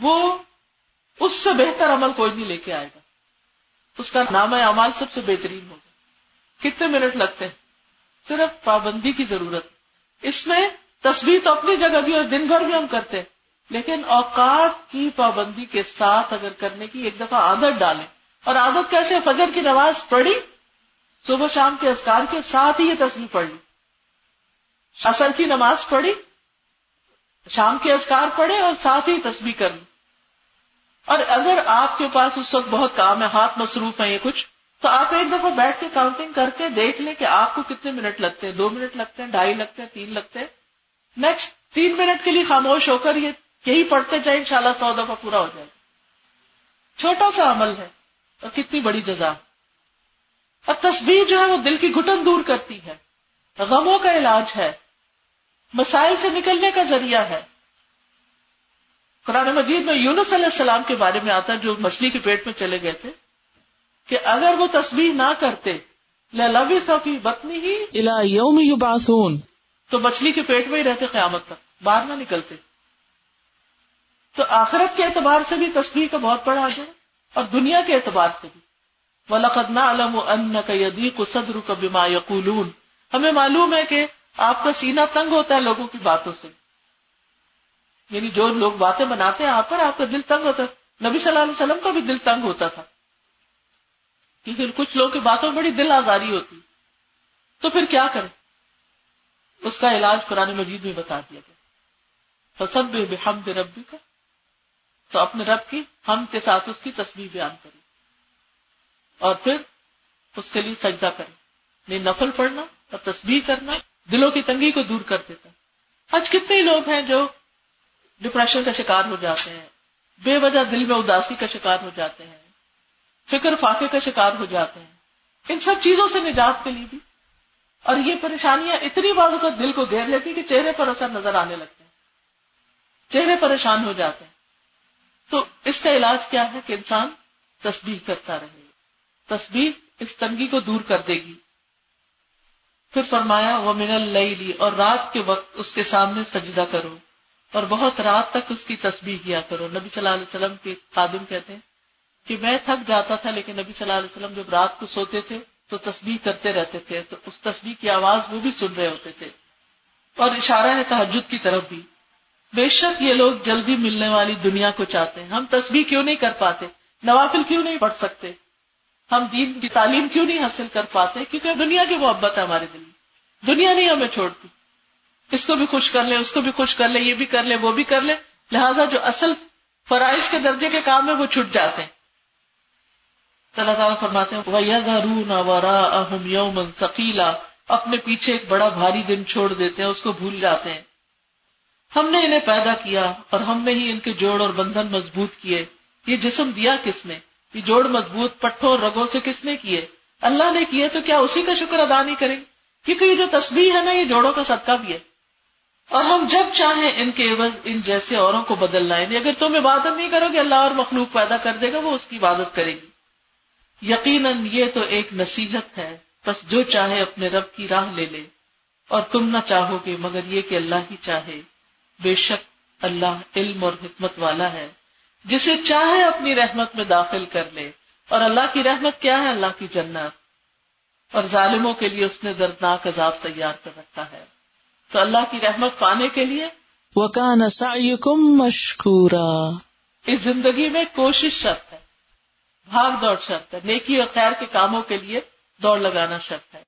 S2: وہ اس سے بہتر عمل کوئی نہیں لے کے آئے گا۔ اس کا نام اعمال سب سے بہترین ہوگا۔ کتنے منٹ لگتے ہیں؟ صرف پابندی کی ضرورت۔ اس میں تصویر تو اپنی جگہ بھی اور دن بھر بھی ہم کرتے ہیں۔ لیکن اوقات کی پابندی کے ساتھ اگر کرنے کی ایک دفعہ عادت ڈالیں۔ اور عادت کیسے فجر کی نماز پڑھی، صبح شام کے اسکار کے ساتھ ہی یہ تصویر پڑھ لی۔ اصل کی نماز پڑھی، شام کے اسکار پڑھے اور ساتھ ہی تصویر کر لی۔ اور اگر آپ کے پاس اس وقت بہت کام ہے، ہاتھ مصروف ہیں یہ کچھ، تو آپ ایک دفعہ بیٹھ کے کاؤنٹنگ کر کے دیکھ لیں کہ آپ کو کتنے منٹ لگتے ہیں، دو منٹ لگتے ہیں، ڈھائی لگتے ہیں، تین لگتے ہیں۔ نیکسٹ تین منٹ کے لیے خاموش ہو کر یہ یہی پڑھتے جائیں، انشاءاللہ سو دفعہ پورا ہو جائے چھوٹا سا عمل ہے، اور کتنی بڑی جزا۔ اور تصویر جو ہے وہ دل کی گٹن دور کرتی ہے۔ غموں کا علاج ہے۔ مسائل سے نکلنے کا ذریعہ ہے۔ قرآن مجید میں یونس علیہ السلام کے بارے میں آتا جو مچھلی کے پیٹ میں چلے گئے تھے، کہ اگر وہ تصویر نہ کرتے لبی کی بتنی ہی
S3: یوم یبعثون
S2: تو مچھلی کے پیٹ میں ہی رہتے قیامت تک، باہر نہ نکلتے۔ تو آخرت کے اعتبار سے بھی تصویر کا بہت بڑا آ اور دنیا کے اعتبار سے بھی۔ وَلَقَدْ نَعْلَمُ أَنَّكَ يَدِيقُ صَدْرُكَ بِمَا يَقُولُونَ۔ ہمیں معلوم ہے کہ آپ کا سینہ تنگ ہوتا ہے لوگوں کی باتوں سے۔ یعنی جو لوگ باتیں بناتے ہیں آپ پر، آپ کا دل تنگ ہوتا ہے۔ نبی صلی اللہ علیہ وسلم کا بھی دل تنگ ہوتا تھا۔ کیونکہ کچھ لوگوں کی باتوں میں بڑی دل آزاری ہوتی۔ تو پھر کیا کریں؟ اس کا علاج قرآن مجید میں بتا دیا گیا۔ سب بحمد ربی کا تو اپنے رب کی ہم کے ساتھ اس کی تصویر بیان کریں۔ اور پھر اس کے لیے سجدہ کریں۔ نہیں نفل پڑھنا اور تصویر کرنا دلوں کی تنگی کو دور کر دیتا۔ آج کتنے لوگ ہیں جو ڈپریشن کا شکار ہو جاتے ہیں۔ بے وجہ دل میں اداسی کا شکار ہو جاتے ہیں۔ فکر فاقے کا شکار ہو جاتے ہیں۔ ان سب چیزوں سے نجات کے لیے بھی اور یہ پریشانیاں اتنی بار کا دل کو گھیر لیتی کہ چہرے پر اثر نظر آنے لگتے ہیں۔ چہرے پریشان ہو جاتے ہیں۔ تو اس کا علاج کیا ہے کہ انسان تسبیح کرتا رہے تسبیح اس تنگی کو دور کر دے گی۔ پھر فرمایا وہ من لی اور رات کے وقت اس کے سامنے سجدہ کرو۔ اور بہت رات تک اس کی تسبیح کیا کرو۔ نبی صلی اللہ علیہ وسلم کے خادم کہتے ہیں کہ میں تھک جاتا تھا، لیکن نبی صلی اللہ علیہ وسلم جب رات کو سوتے تھے تو تسبیح کرتے رہتے تھے، تو اس تسبیح کی آواز وہ بھی سن رہے ہوتے تھے۔ اور اشارہ ہے تحجد کی طرف بھی۔ بے شک یہ لوگ جلدی ملنے والی دنیا کو چاہتے ہیں۔ ہم تسبیح کیوں نہیں کر پاتے؟ نوافل کیوں نہیں پڑھ سکتے؟ ہم دین کی تعلیم کیوں نہیں حاصل کر پاتے؟ کیونکہ دنیا کی محبت ہے ہمارے دل میں۔ دنیا نہیں ہمیں چھوڑتی۔ اس کو بھی خوش کر لیں اس کو بھی خوش کر لیں یہ بھی کر لیں وہ بھی کر لیں لہٰذا جو اصل فرائض کے درجے کے کام ہے وہ چھٹ جاتے ہیں۔ اللہ تعالیٰ فرماتے ہیں اپنے پیچھے ایک بڑا بھاری دن چھوڑ دیتے ہیں، اس کو بھول جاتے ہیں۔ ہم نے انہیں پیدا کیا اور ہم نے ہی ان کے جوڑ اور بندھن مضبوط کیے۔ یہ جسم دیا کس نے؟ یہ جوڑ مضبوط پٹھوں اور رگوں سے کس نے کیے؟ اللہ نے کیے تو کیا اسی کا شکر ادا نہیں کریں؟ کیونکہ یہ جو تصویر ہے نا، یہ جوڑوں کا صدقہ بھی ہے۔ اور ہم جب چاہیں ان کے عوض، ان جیسے اوروں کو بدل لائیں گے۔ اگر تم عبادت نہیں کرو گے اللہ اور مخلوق پیدا کر دے گا، وہ اس کی عبادت کرے گی۔ یقیناً یہ تو ایک نصیحت ہے بس جو چاہے اپنے رب کی راہ لے لے۔ اور تم نہ چاہو گے مگر یہ کہ اللہ ہی چاہے۔ بے شک اللہ علم اور حکمت والا ہے جسے چاہے اپنی رحمت میں داخل کر لے۔ اور اللہ کی رحمت کیا ہے؟ اللہ کی جنت۔ اور ظالموں کے لیے اس نے دردناک عذاب تیار کر رکھا ہے۔ تو اللہ کی رحمت پانے کے لیے؟
S3: وکان سعیکم مشکورا۔
S2: اس زندگی میں کوشش شرط بھاگ دوڑ شرط ہے، نیکی اور خیر کے کاموں کے لیے دوڑ لگانا شرط ہے۔